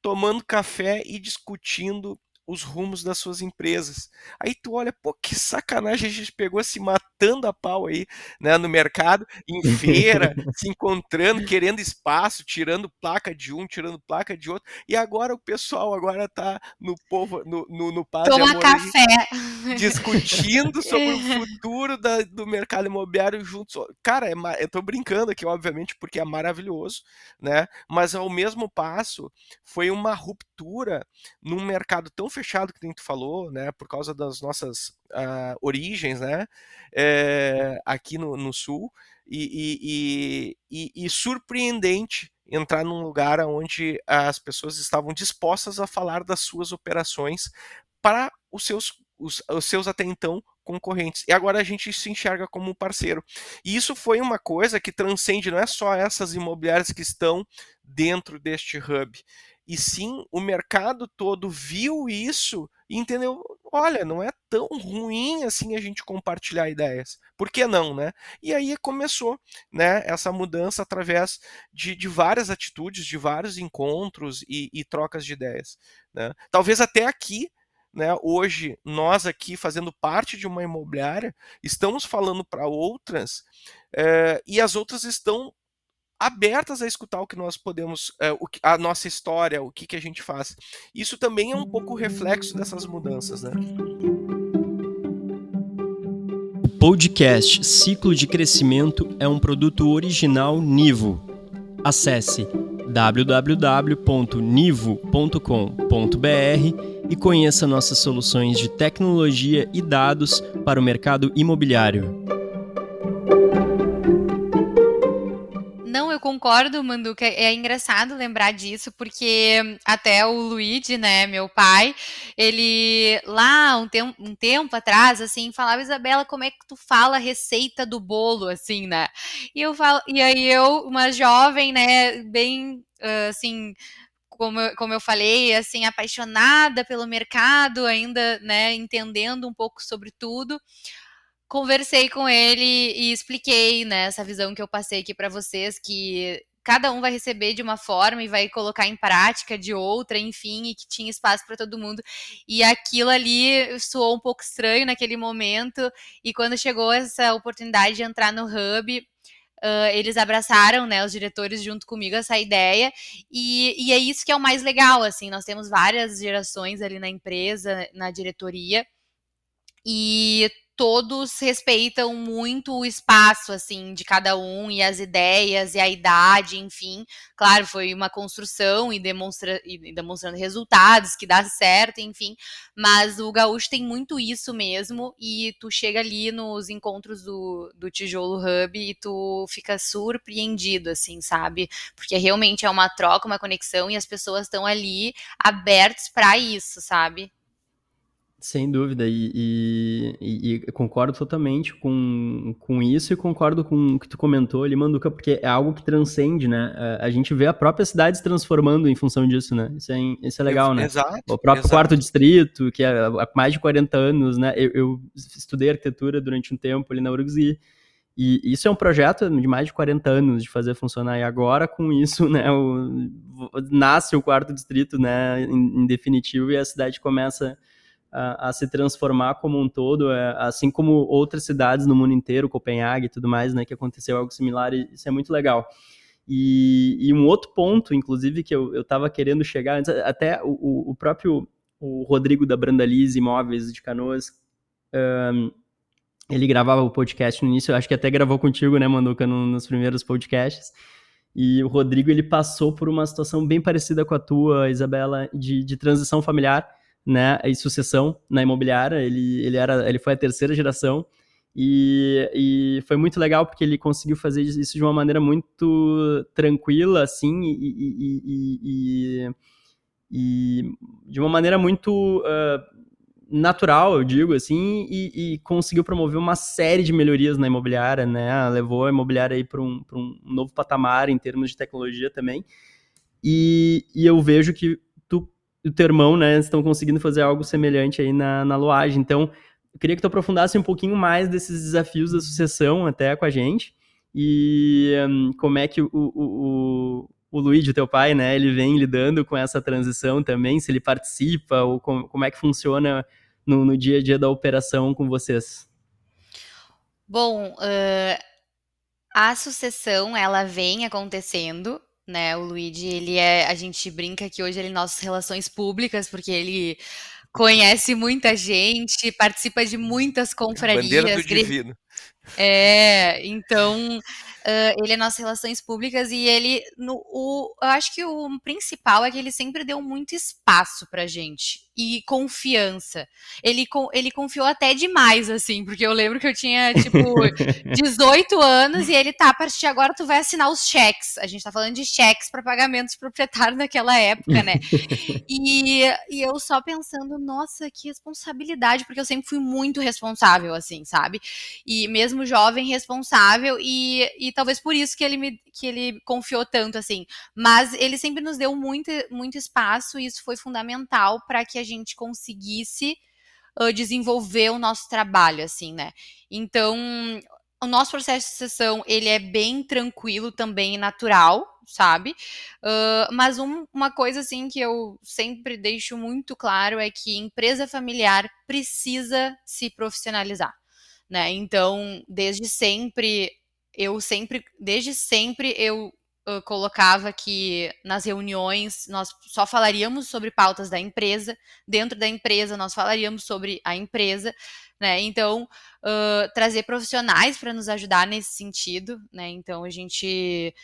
tomando café e discutindo os rumos das suas empresas. Aí tu olha, pô, que sacanagem, a gente pegou se matando a pau aí, né, no mercado, em *laughs* feira, se encontrando, querendo espaço, tirando placa de um, tirando placa de outro, e agora o pessoal agora tá no povo, no, no, no Paz Toma Amor, café. discutindo *laughs* sobre o futuro da, do mercado imobiliário juntos. Cara, é, eu tô brincando aqui, obviamente, porque é maravilhoso, né, mas ao mesmo passo, foi uma ruptura num mercado tão fechado que tu falou, né, por causa das nossas uh, origens, né, é, aqui no, no sul, e, e, e, e, surpreendente entrar num lugar onde as pessoas estavam dispostas a falar das suas operações para os seus, os, os seus até então concorrentes. E agora a gente se enxerga como parceiro. E isso foi uma coisa que transcende, não é só essas imobiliárias que estão dentro deste hub, e sim o mercado todo viu isso e entendeu, olha, não é tão ruim assim a gente compartilhar ideias. Por que não, né? E aí começou, né, essa mudança através de, de várias atitudes, de vários encontros e, e trocas de ideias. Né? Talvez até aqui né, hoje, nós aqui fazendo parte de uma imobiliária, estamos falando para outras é, e as outras estão abertas a escutar o que nós podemos, que, a nossa história, o que, que a gente faz. Isso também é um pouco reflexo dessas mudanças, né? O podcast Ciclo de Crescimento é um produto original Nivo. Acesse www.nivo.com.br e conheça nossas soluções de tecnologia e dados para o mercado imobiliário. Concordo, Manduca. É engraçado lembrar disso, porque até o Luigi, né, meu pai, ele lá um, um tempo atrás, assim, falava, Isabela, como é que tu fala a receita do bolo, assim, né? E eu falo, e aí eu, uma jovem, né, bem assim como eu, como eu falei, assim, apaixonada pelo mercado, ainda, né, entendendo um pouco sobre tudo conversei com ele e expliquei, né, essa visão que eu passei aqui para vocês, que cada um vai receber de uma forma e vai colocar em prática de outra, enfim, e que tinha espaço para todo mundo. E aquilo ali soou um pouco estranho naquele momento. E quando chegou essa oportunidade de entrar no Hub, Uh, eles abraçaram, né, os diretores junto comigo essa ideia e, e, é isso que é o mais legal, assim, nós temos várias gerações ali na empresa, na diretoria e todos respeitam muito o espaço, assim, de cada um e as ideias e a idade, enfim. Claro, foi uma construção e, demonstra, e demonstrando resultados, que dá certo, enfim. Mas o Gaúcho tem muito isso mesmo e tu chega ali nos encontros do, do Tijolo Hub e tu fica surpreendido, assim, sabe? Porque realmente é uma troca, uma conexão e as pessoas estão ali abertas para isso, sabe? Sem dúvida, e, e, e, concordo totalmente com, com isso e concordo com o que tu comentou ali, Manduca, porque é algo que transcende, né? A, a gente vê a própria cidade se transformando em função disso, né? Isso é, isso é legal, né? Exato. O próprio exato. quarto distrito, que é há mais de 40 anos, né? Eu, eu estudei arquitetura durante um tempo ali na URGS e, e isso é um projeto de mais de 40 anos de fazer funcionar. E agora, com isso, né, o, nasce o quarto distrito, né, em, em definitivo, e a cidade começa a, a, se transformar como um todo, é, assim como outras cidades no mundo inteiro, Copenhague e tudo mais, né, que aconteceu algo similar, e isso é muito legal. E, e um outro ponto, inclusive, que eu estava querendo chegar, até o, o próprio o Rodrigo da Brandalize Imóveis de Canoas, um, ele gravava o podcast no início, acho que até gravou contigo, né, Manduca, no, nos primeiros podcasts. E o Rodrigo, ele passou por uma situação bem parecida com a tua, Isabela, de, de transição familiar, né, e sucessão na imobiliária. Ele, ele, era, ele foi a terceira geração e, e foi muito legal porque ele conseguiu fazer isso de uma maneira muito tranquila, assim, e, e, e, e de uma maneira muito uh, natural, eu digo assim, e, conseguiu promover uma série de melhorias na imobiliária, né? Levou a imobiliária aí para um, um novo patamar em termos de tecnologia também. E, e eu vejo que o teu irmão, né, estão conseguindo fazer algo semelhante aí na, na loagem. Então, eu queria que tu aprofundasse um pouquinho mais desses desafios da sucessão até com a gente e um, como é que o, o, o, o Luigi, teu pai, né, ele vem lidando com essa transição também, se ele participa ou com, como é que funciona no, no, dia a dia da operação com vocês? Bom, uh, a sucessão, ela vem acontecendo, né? O Luigi, ele é, a gente brinca que hoje ele é nossas relações públicas, porque ele conhece muita gente, participa de muitas confrarias. *laughs* Bandeira do divino. É, então uh, ele é nas relações públicas e ele, no, o, eu acho que o principal é que ele sempre deu muito espaço pra gente e confiança. Ele, ele confiou até demais, assim, porque eu lembro que eu tinha, tipo, *laughs* 18 anos e ele tá, a partir de agora tu vai assinar os cheques. A gente tá falando de cheques para pagamentos proprietários naquela época, né? *laughs* e, e eu só pensando, nossa, que responsabilidade, porque eu sempre fui muito responsável, assim, sabe? E mesmo jovem, responsável, e, e talvez por isso que ele me que ele confiou tanto, assim. Mas ele sempre nos deu muito, muito espaço e isso foi fundamental para que a gente conseguisse uh, desenvolver o nosso trabalho, assim, né? Então, o nosso processo de sucessão, ele é bem tranquilo também natural, sabe? Uh, mas um, uma coisa, assim, que eu sempre deixo muito claro é que empresa familiar precisa se profissionalizar, né? Então, desde sempre, eu sempre, desde sempre, eu colocava que nas reuniões nós só falaríamos sobre pautas da empresa, dentro da empresa nós falaríamos sobre a empresa, né? Então, uh, trazer profissionais para nos ajudar nesse sentido, né? Então, a gente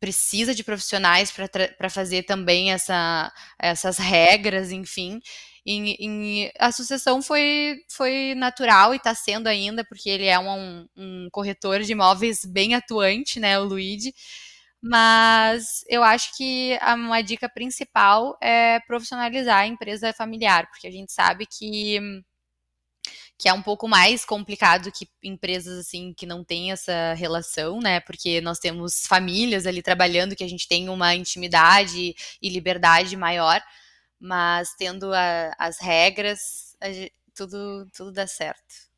precisa de profissionais para fazer também essa, essas regras, enfim. E, e, a sucessão foi, foi natural e está sendo ainda, porque ele é um, um corretor de imóveis bem atuante, né, o Luigi. Mas eu acho que uma dica principal é profissionalizar a empresa familiar, porque a gente sabe que que é um pouco mais complicado que empresas assim que não têm essa relação, né? Porque nós temos famílias ali trabalhando que a gente tem uma intimidade e liberdade maior, mas tendo a, as regras, a, tudo tudo dá certo.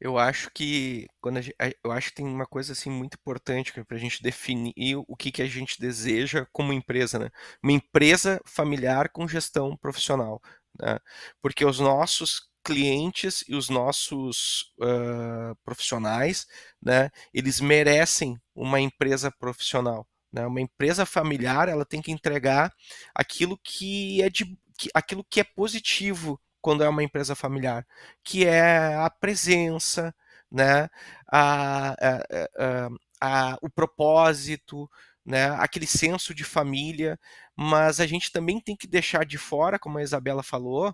Eu acho que quando gente, eu acho que tem uma coisa assim muito importante para a gente definir o que, que a gente deseja como empresa, né? Uma empresa familiar com gestão profissional, né? Porque os nossos clientes e os nossos uh, profissionais, né? Eles merecem uma empresa profissional. Né? Uma empresa familiar ela tem que entregar aquilo que é de, aquilo que é positivo quando é uma empresa familiar, que é a presença, né, a, a, a, o propósito, né, aquele senso de família, mas a gente também tem que deixar de fora, como a Isabela falou,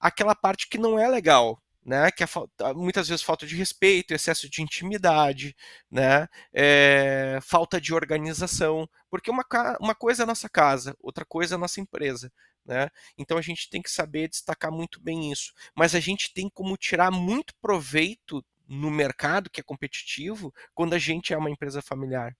aquela parte que não é legal, né, que é muitas vezes falta de respeito, excesso de intimidade, né, é, falta de organização, porque uma, uma coisa é a nossa casa, outra coisa é a nossa empresa, né? Então a gente tem que saber destacar muito bem isso. Mas a gente tem como tirar muito proveito no mercado que é competitivo quando a gente é uma empresa familiar.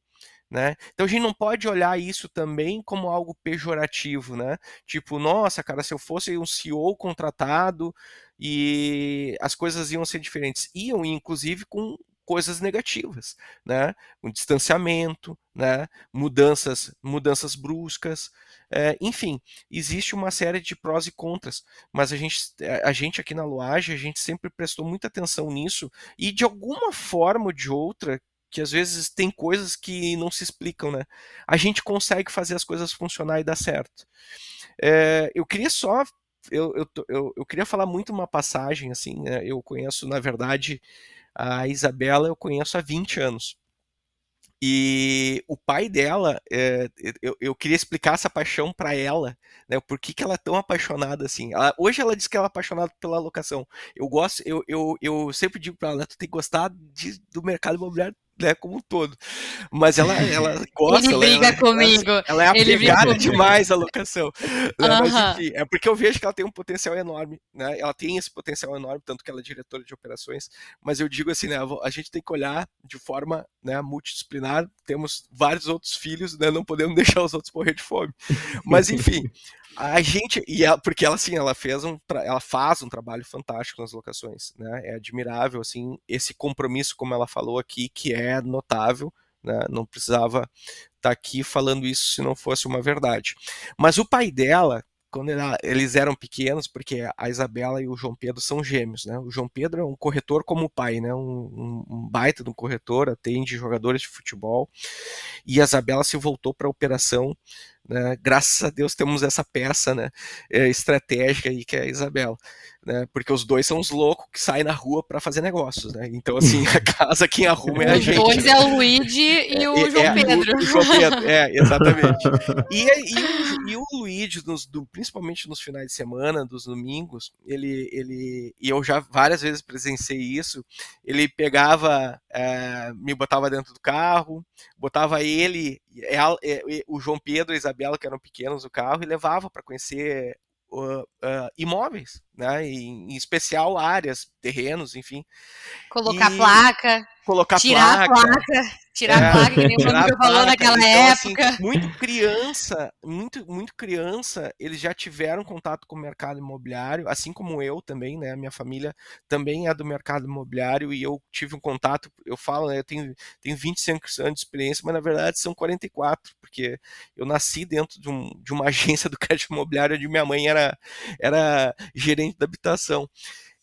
Né? Então a gente não pode olhar isso também como algo pejorativo, né? Tipo, nossa, cara, se eu fosse um CEO contratado e as coisas iam ser diferentes, iam inclusive com coisas negativas, né? Um distanciamento, né? Mudanças, mudanças bruscas, é, enfim, existe uma série de prós e contras, mas a gente, a gente aqui na Loage, a gente sempre prestou muita atenção nisso e de alguma forma ou de outra, que às vezes tem coisas que não se explicam, né? A gente consegue fazer as coisas funcionar e dar certo. É, eu queria só eu, eu, eu, eu, queria falar muito uma passagem, assim, né? eu conheço, na verdade, a Isabela eu conheço há 20 anos. E o pai dela, é, eu, eu, queria explicar essa paixão para ela, né? Por que, que ela é tão apaixonada assim? Ela, hoje ela diz que ela é apaixonada pela locação. Eu gosto, eu, eu, eu sempre digo para ela, tu tem que gostar de, do mercado imobiliário né, como um todo. Mas ela, ela *laughs* gosta. Ele briga ela, comigo. Ela, ela é apegada demais à locação. Né? Mas, enfim, é porque eu vejo que ela tem um potencial enorme, né? Ela tem esse potencial enorme, tanto que ela é diretora de operações. Mas eu digo assim, né? A gente tem que olhar de forma né, multidisciplinar. Temos vários outros filhos, né? Não podemos *laughs* deixar os outros morrer de fome. Mas, enfim, a gente, e ela, porque ela assim, ela fez um, ela faz um trabalho fantástico nas locações, né? É admirável assim esse compromisso, como ela falou aqui, que é notável, né? Não precisava estar tá aqui falando isso se não fosse uma verdade. Mas o pai dela, quando ela, eles eram pequenos, porque a Isabela e o João Pedro são gêmeos, né? O João Pedro é um corretor como o pai, né? Um, um baita de um corretor, atende jogadores de futebol. E a Isabela se voltou para a operação Né? Graças a Deus temos essa peça né, é, estratégica aí que é a Isabela. Né, porque os dois são os loucos que saem na rua para fazer negócios, né? Então, assim, a *laughs* casa quem arruma é a gente. Os dois né? é o Luigi e é, o João é, Pedro. O, o, João Pedro, é, *laughs* exatamente. E, e, o, e o Luigi, nos, do, principalmente nos finais de semana, dos domingos, ele, ele, e eu já várias vezes presenciei isso, ele pegava, é, me botava dentro do carro, botava ele, é, é, o João Pedro e a Isabela, que eram pequenos no carro, e levava para conhecer uh, uh, imóveis, né? Em, em, especial áreas, terrenos, enfim. Colocar e placa. Colocar tirar placa. a placa. Tirar é, a placa, que nem o Manu falou naquela então, assim, época. Assim, muito criança, muito, muito criança, eles já tiveram contato com o mercado imobiliário, assim como eu também, né? Minha família também é do mercado imobiliário e eu tive um contato, eu falo, né, eu tenho, tenho 25 anos de experiência, mas na verdade são 44, porque eu nasci dentro de, um, de uma *laughs* agência do crédito imobiliário onde minha mãe era, era gerente da habitação.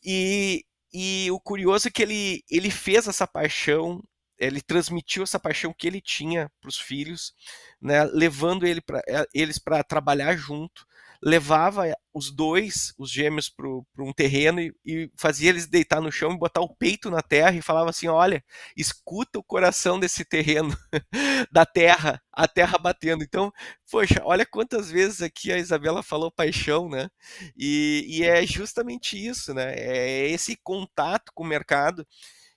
E, e o curioso é que ele, ele fez essa paixão ele transmitiu essa paixão que ele tinha para os filhos, né, levando ele pra, eh, eles para trabalhar junto, levava os dois, os gêmeos, para um terreno e, e, fazia eles deitar no chão e botar o peito na terra e falava assim: olha, escuta o coração desse terreno, *laughs* da terra, a terra batendo. Então, poxa, olha quantas vezes aqui a Isabela falou paixão, né? E, e é justamente isso, né? É esse contato com o mercado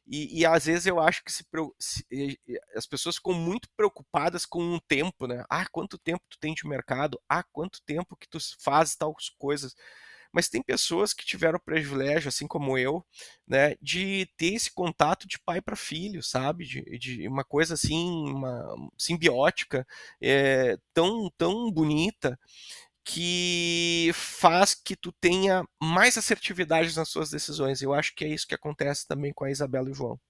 e, e, às vezes eu acho que se, se, as pessoas ficam muito preocupadas com um tempo, né? Ah, quanto tempo tu tem de mercado? Ah, quanto tempo que tu faz tal coisas? Mas tem pessoas que tiveram o privilégio, assim como eu, né, de ter esse contato de pai para filho, sabe? De, de, uma coisa assim, uma simbiótica, é, tão, tão bonita que faz que tu tenha mais assertividade nas suas decisões. Eu acho que é isso que acontece também com a Isabela e o João.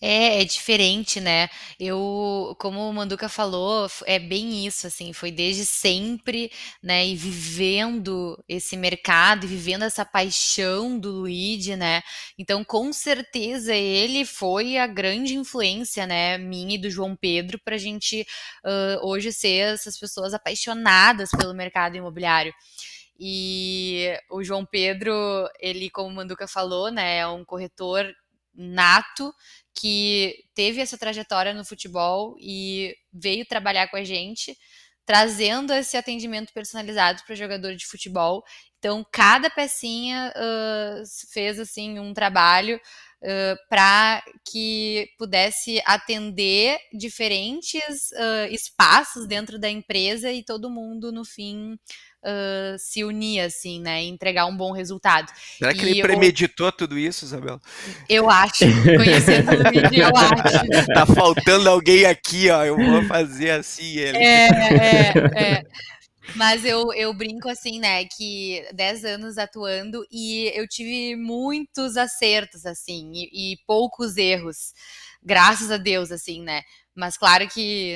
É, é diferente, né. Eu como o Manduca falou, é bem isso, assim, foi desde sempre, né, e vivendo esse mercado e vivendo essa paixão do Luigi, né, então com certeza ele foi a grande influência, né, minha e do João Pedro pra gente, hã, hoje ser essas pessoas apaixonadas pelo mercado imobiliário. E o João Pedro, ele, como o Manduca falou, né, é um corretor nato que teve essa trajetória no futebol e veio trabalhar com a gente, trazendo esse atendimento personalizado para jogador de futebol. Então, cada pecinha uh, fez assim um trabalho uh, para que pudesse atender diferentes uh, espaços dentro da empresa e todo mundo, no fim, uh, se unir, assim, né? E entregar um bom resultado. Será que e ele premeditou eu... tudo isso, Isabel? Eu acho. Conhecendo o vídeo, eu *laughs* acho. Tá faltando alguém aqui, ó. Eu vou fazer assim ele. É, é, é. Mas eu, eu brinco assim, né, que 10 anos atuando e eu tive muitos acertos, assim, e, e poucos erros. Graças a Deus, assim, né? Mas claro que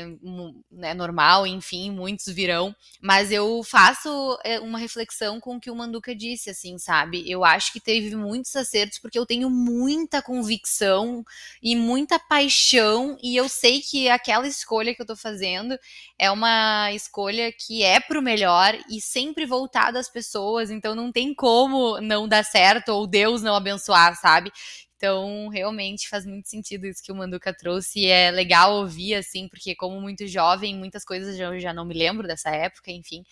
é normal, enfim, muitos virão. Mas eu faço eh, uma reflexão com o que o Manduca disse, assim, sabe? Eu acho que teve muitos acertos porque eu tenho muita convicção e muita paixão e eu sei que aquela escolha que eu tô fazendo é uma escolha que é pro melhor e sempre voltada às pessoas, então não tem como não dar certo ou Deus não abençoar, sabe? Então, realmente faz muito sentido isso que o Manduca trouxe. E é legal ouvir, assim, porque, como muito jovem, muitas coisas eu já não me lembro dessa época, enfim.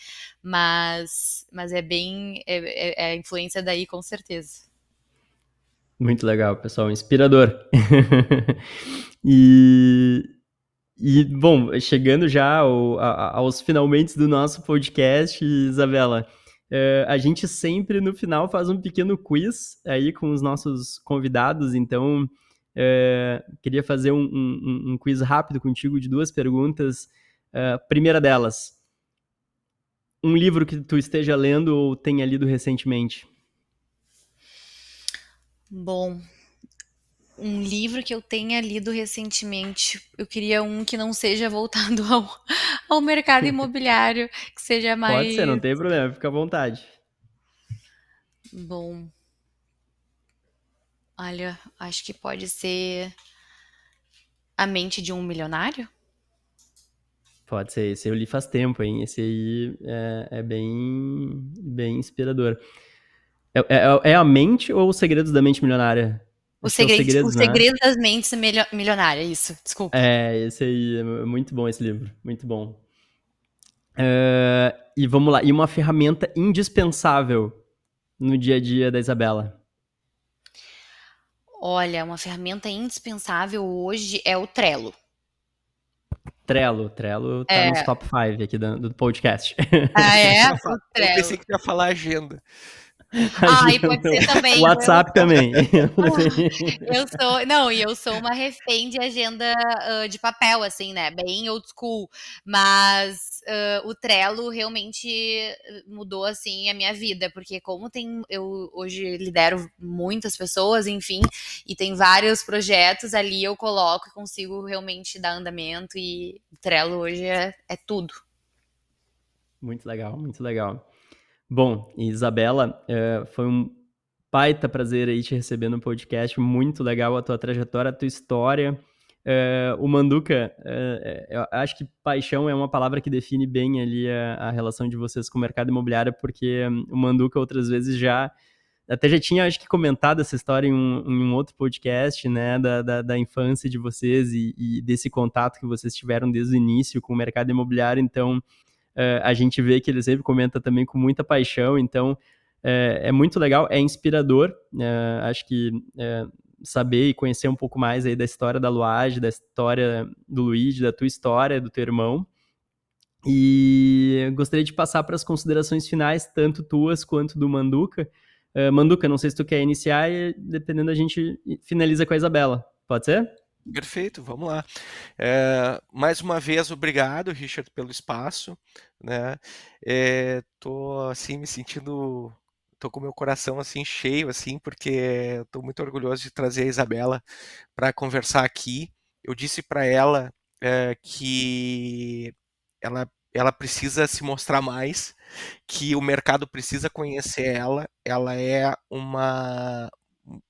Mas, mas é bem. É, é, é influência daí, com certeza. Muito legal, pessoal. Inspirador. *laughs* e. E, bom, chegando já ao, aos finalmente do nosso podcast, Isabela, Uh, a gente sempre no final faz um pequeno quiz aí com os nossos convidados, então uh, queria fazer um, um, um, quiz rápido contigo de duas perguntas. Uh, primeira delas, um livro que tu esteja lendo ou tenha lido recentemente? Bom, um livro que eu tenha lido recentemente. Eu queria um que não seja voltado *laughs* ao, ao mercado imobiliário, que seja mais. Pode ser, não tem problema, fica à vontade. Bom. Olha, acho que pode ser A Mente de um Milionário? Pode ser, esse eu li faz tempo, hein? Esse aí é, é bem, bem inspirador. É, é, é, a mente ou os segredos da mente milionária? O segredo, segredos, o né? segredo das mentes milionárias, isso, desculpa. É, esse aí, é muito bom esse livro, muito bom. Uh, e vamos lá, e uma ferramenta indispensável no dia a dia da Isabela? Olha, uma ferramenta indispensável hoje é o Trello. Trello, Trello tá é. nos top 5 aqui do, do podcast. Ah, é? *laughs* Eu pensei que ia falar agenda. Ah, e pode ser também. WhatsApp eu... também. *laughs* *laughs* eu sou, não, e eu sou uma refém de agenda uh, de papel, assim, né? Bem old school. Mas uh, o Trello realmente mudou, assim, a minha vida, porque como tem, eu hoje lidero muitas pessoas, enfim, e tem vários projetos ali, eu coloco e consigo realmente dar andamento. E o Trello hoje é, é tudo. Muito legal, muito legal. Bom, Isabela, é, foi um baita prazer aí te receber no podcast, muito legal a tua trajetória, a tua história. É, o Manduca, é, eu acho que paixão é uma palavra que define bem ali a, relação de vocês com o mercado imobiliário, porque um, o Manduca outras vezes já até já tinha, acho que, comentado essa história em um, em um outro podcast, né, da, da, da infância de vocês e, e, desse contato que vocês tiveram desde o início com o mercado imobiliário. Então, uh, a gente vê que ele sempre comenta também com muita paixão, então é, é muito legal, é inspirador, uh, acho que uh, saber e conhecer um pouco mais aí da história da Luage, da história do Luigi, da tua história, do teu irmão, e gostaria de passar para as considerações finais, tanto tuas quanto do Manduca. Uh, Manduca, não sei se tu quer iniciar e dependendo a gente finaliza com a Isabela. Pode ser? Perfeito, vamos lá. É, mais uma vez, obrigado, Richard, pelo espaço. Né? É, tô assim me sentindo, tô com meu coração assim cheio, assim, porque estou muito orgulhoso de trazer a Isabela para conversar aqui. Eu disse para ela é, que ela ela precisa se mostrar mais, que o mercado precisa conhecer ela. Ela é uma,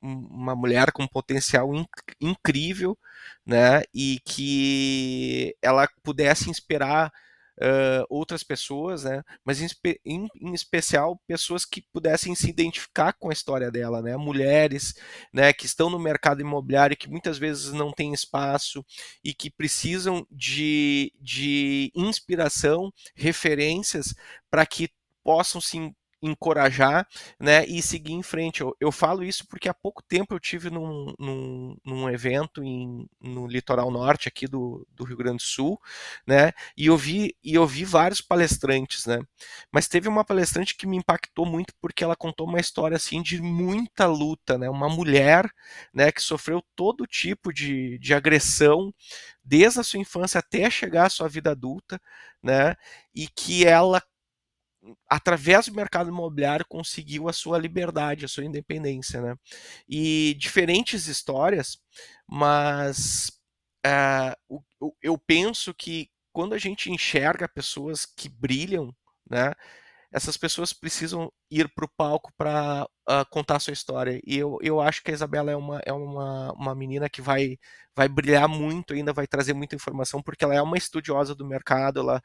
uma mulher com potencial inc incrível, né? E que ela pudesse inspirar uh, outras pessoas, né? Mas em, em, em, especial pessoas que pudessem se identificar com a história dela, né? Mulheres, né? Que estão no mercado imobiliário que muitas vezes não têm espaço e que precisam de, de inspiração, referências para que possam se encorajar, né, e seguir em frente. Eu, eu falo isso porque há pouco tempo eu tive num, num, num evento em, no litoral norte aqui do, do Rio Grande do Sul, né, e eu vi, e eu vi vários palestrantes, né, mas teve uma palestrante que me impactou muito porque ela contou uma história assim de muita luta, né, uma mulher, né, que sofreu todo tipo de, de agressão desde a sua infância até chegar à sua vida adulta, né, e que ela através do mercado imobiliário conseguiu a sua liberdade, a sua independência, né? E diferentes histórias, mas uh, eu penso que quando a gente enxerga pessoas que brilham, né? Essas pessoas precisam ir para o palco para uh, ah, contar sua história. E eu, eu acho que a Isabela é, uma, é uma, uma menina que vai, vai brilhar muito ainda, vai trazer muita informação, porque ela é uma estudiosa do mercado, ela,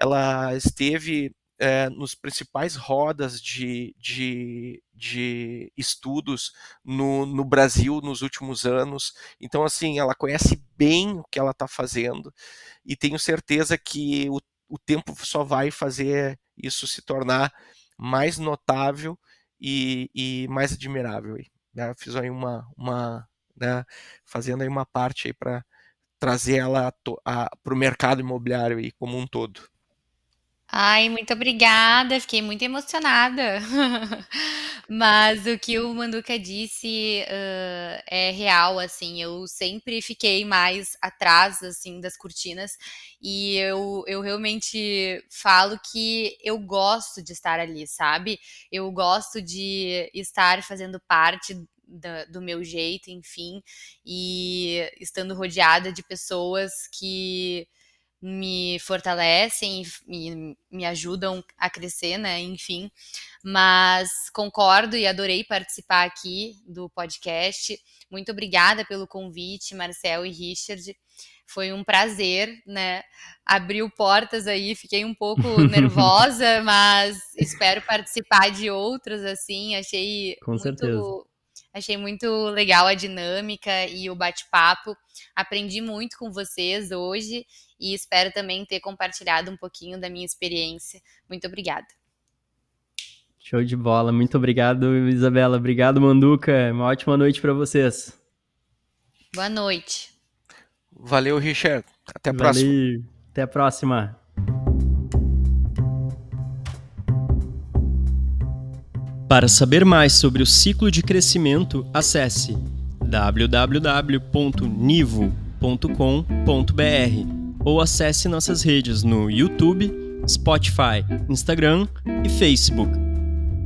ela esteve é, nos principais rodas de, de, de estudos no, no, Brasil nos últimos anos. Então, assim, ela conhece bem o que ela está fazendo e tenho certeza que o, o tempo só vai fazer isso se tornar mais notável e, e mais admirável. Né? Fiz aí uma, uma né, fazendo aí uma parte para trazer ela para o mercado imobiliário aí como um todo. Ai, muito obrigada, fiquei muito emocionada. *laughs* Mas o que o Manduca disse, é real, assim, eu sempre fiquei mais atrás, assim, das cortinas, e eu eu realmente falo que eu gosto de estar ali, sabe. Eu gosto de estar fazendo parte da do meu jeito, enfim, e estando rodeada de pessoas que me fortalecem e me ajudam a crescer, né? Enfim, mas concordo e adorei participar aqui do podcast. Muito obrigada pelo convite, Marcel e Richard. Foi um prazer, né? Abriu portas aí, fiquei um pouco *laughs* nervosa, mas espero participar de outras assim. Achei Com muito certeza. Achei muito legal a dinâmica e o bate-papo. Aprendi muito com vocês hoje e espero também ter compartilhado um pouquinho da minha experiência. Muito obrigada. Show de bola. Muito obrigado, Isabela. Obrigado, Manduca. Uma ótima noite para vocês. Boa noite. Valeu, Richard. Até a Valeu. próxima. Até a próxima. Para saber mais sobre o ciclo de crescimento, acesse www.nivo.com.br ou acesse nossas redes no YouTube, Spotify, Instagram e Facebook.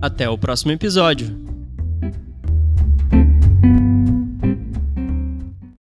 Até o próximo episódio!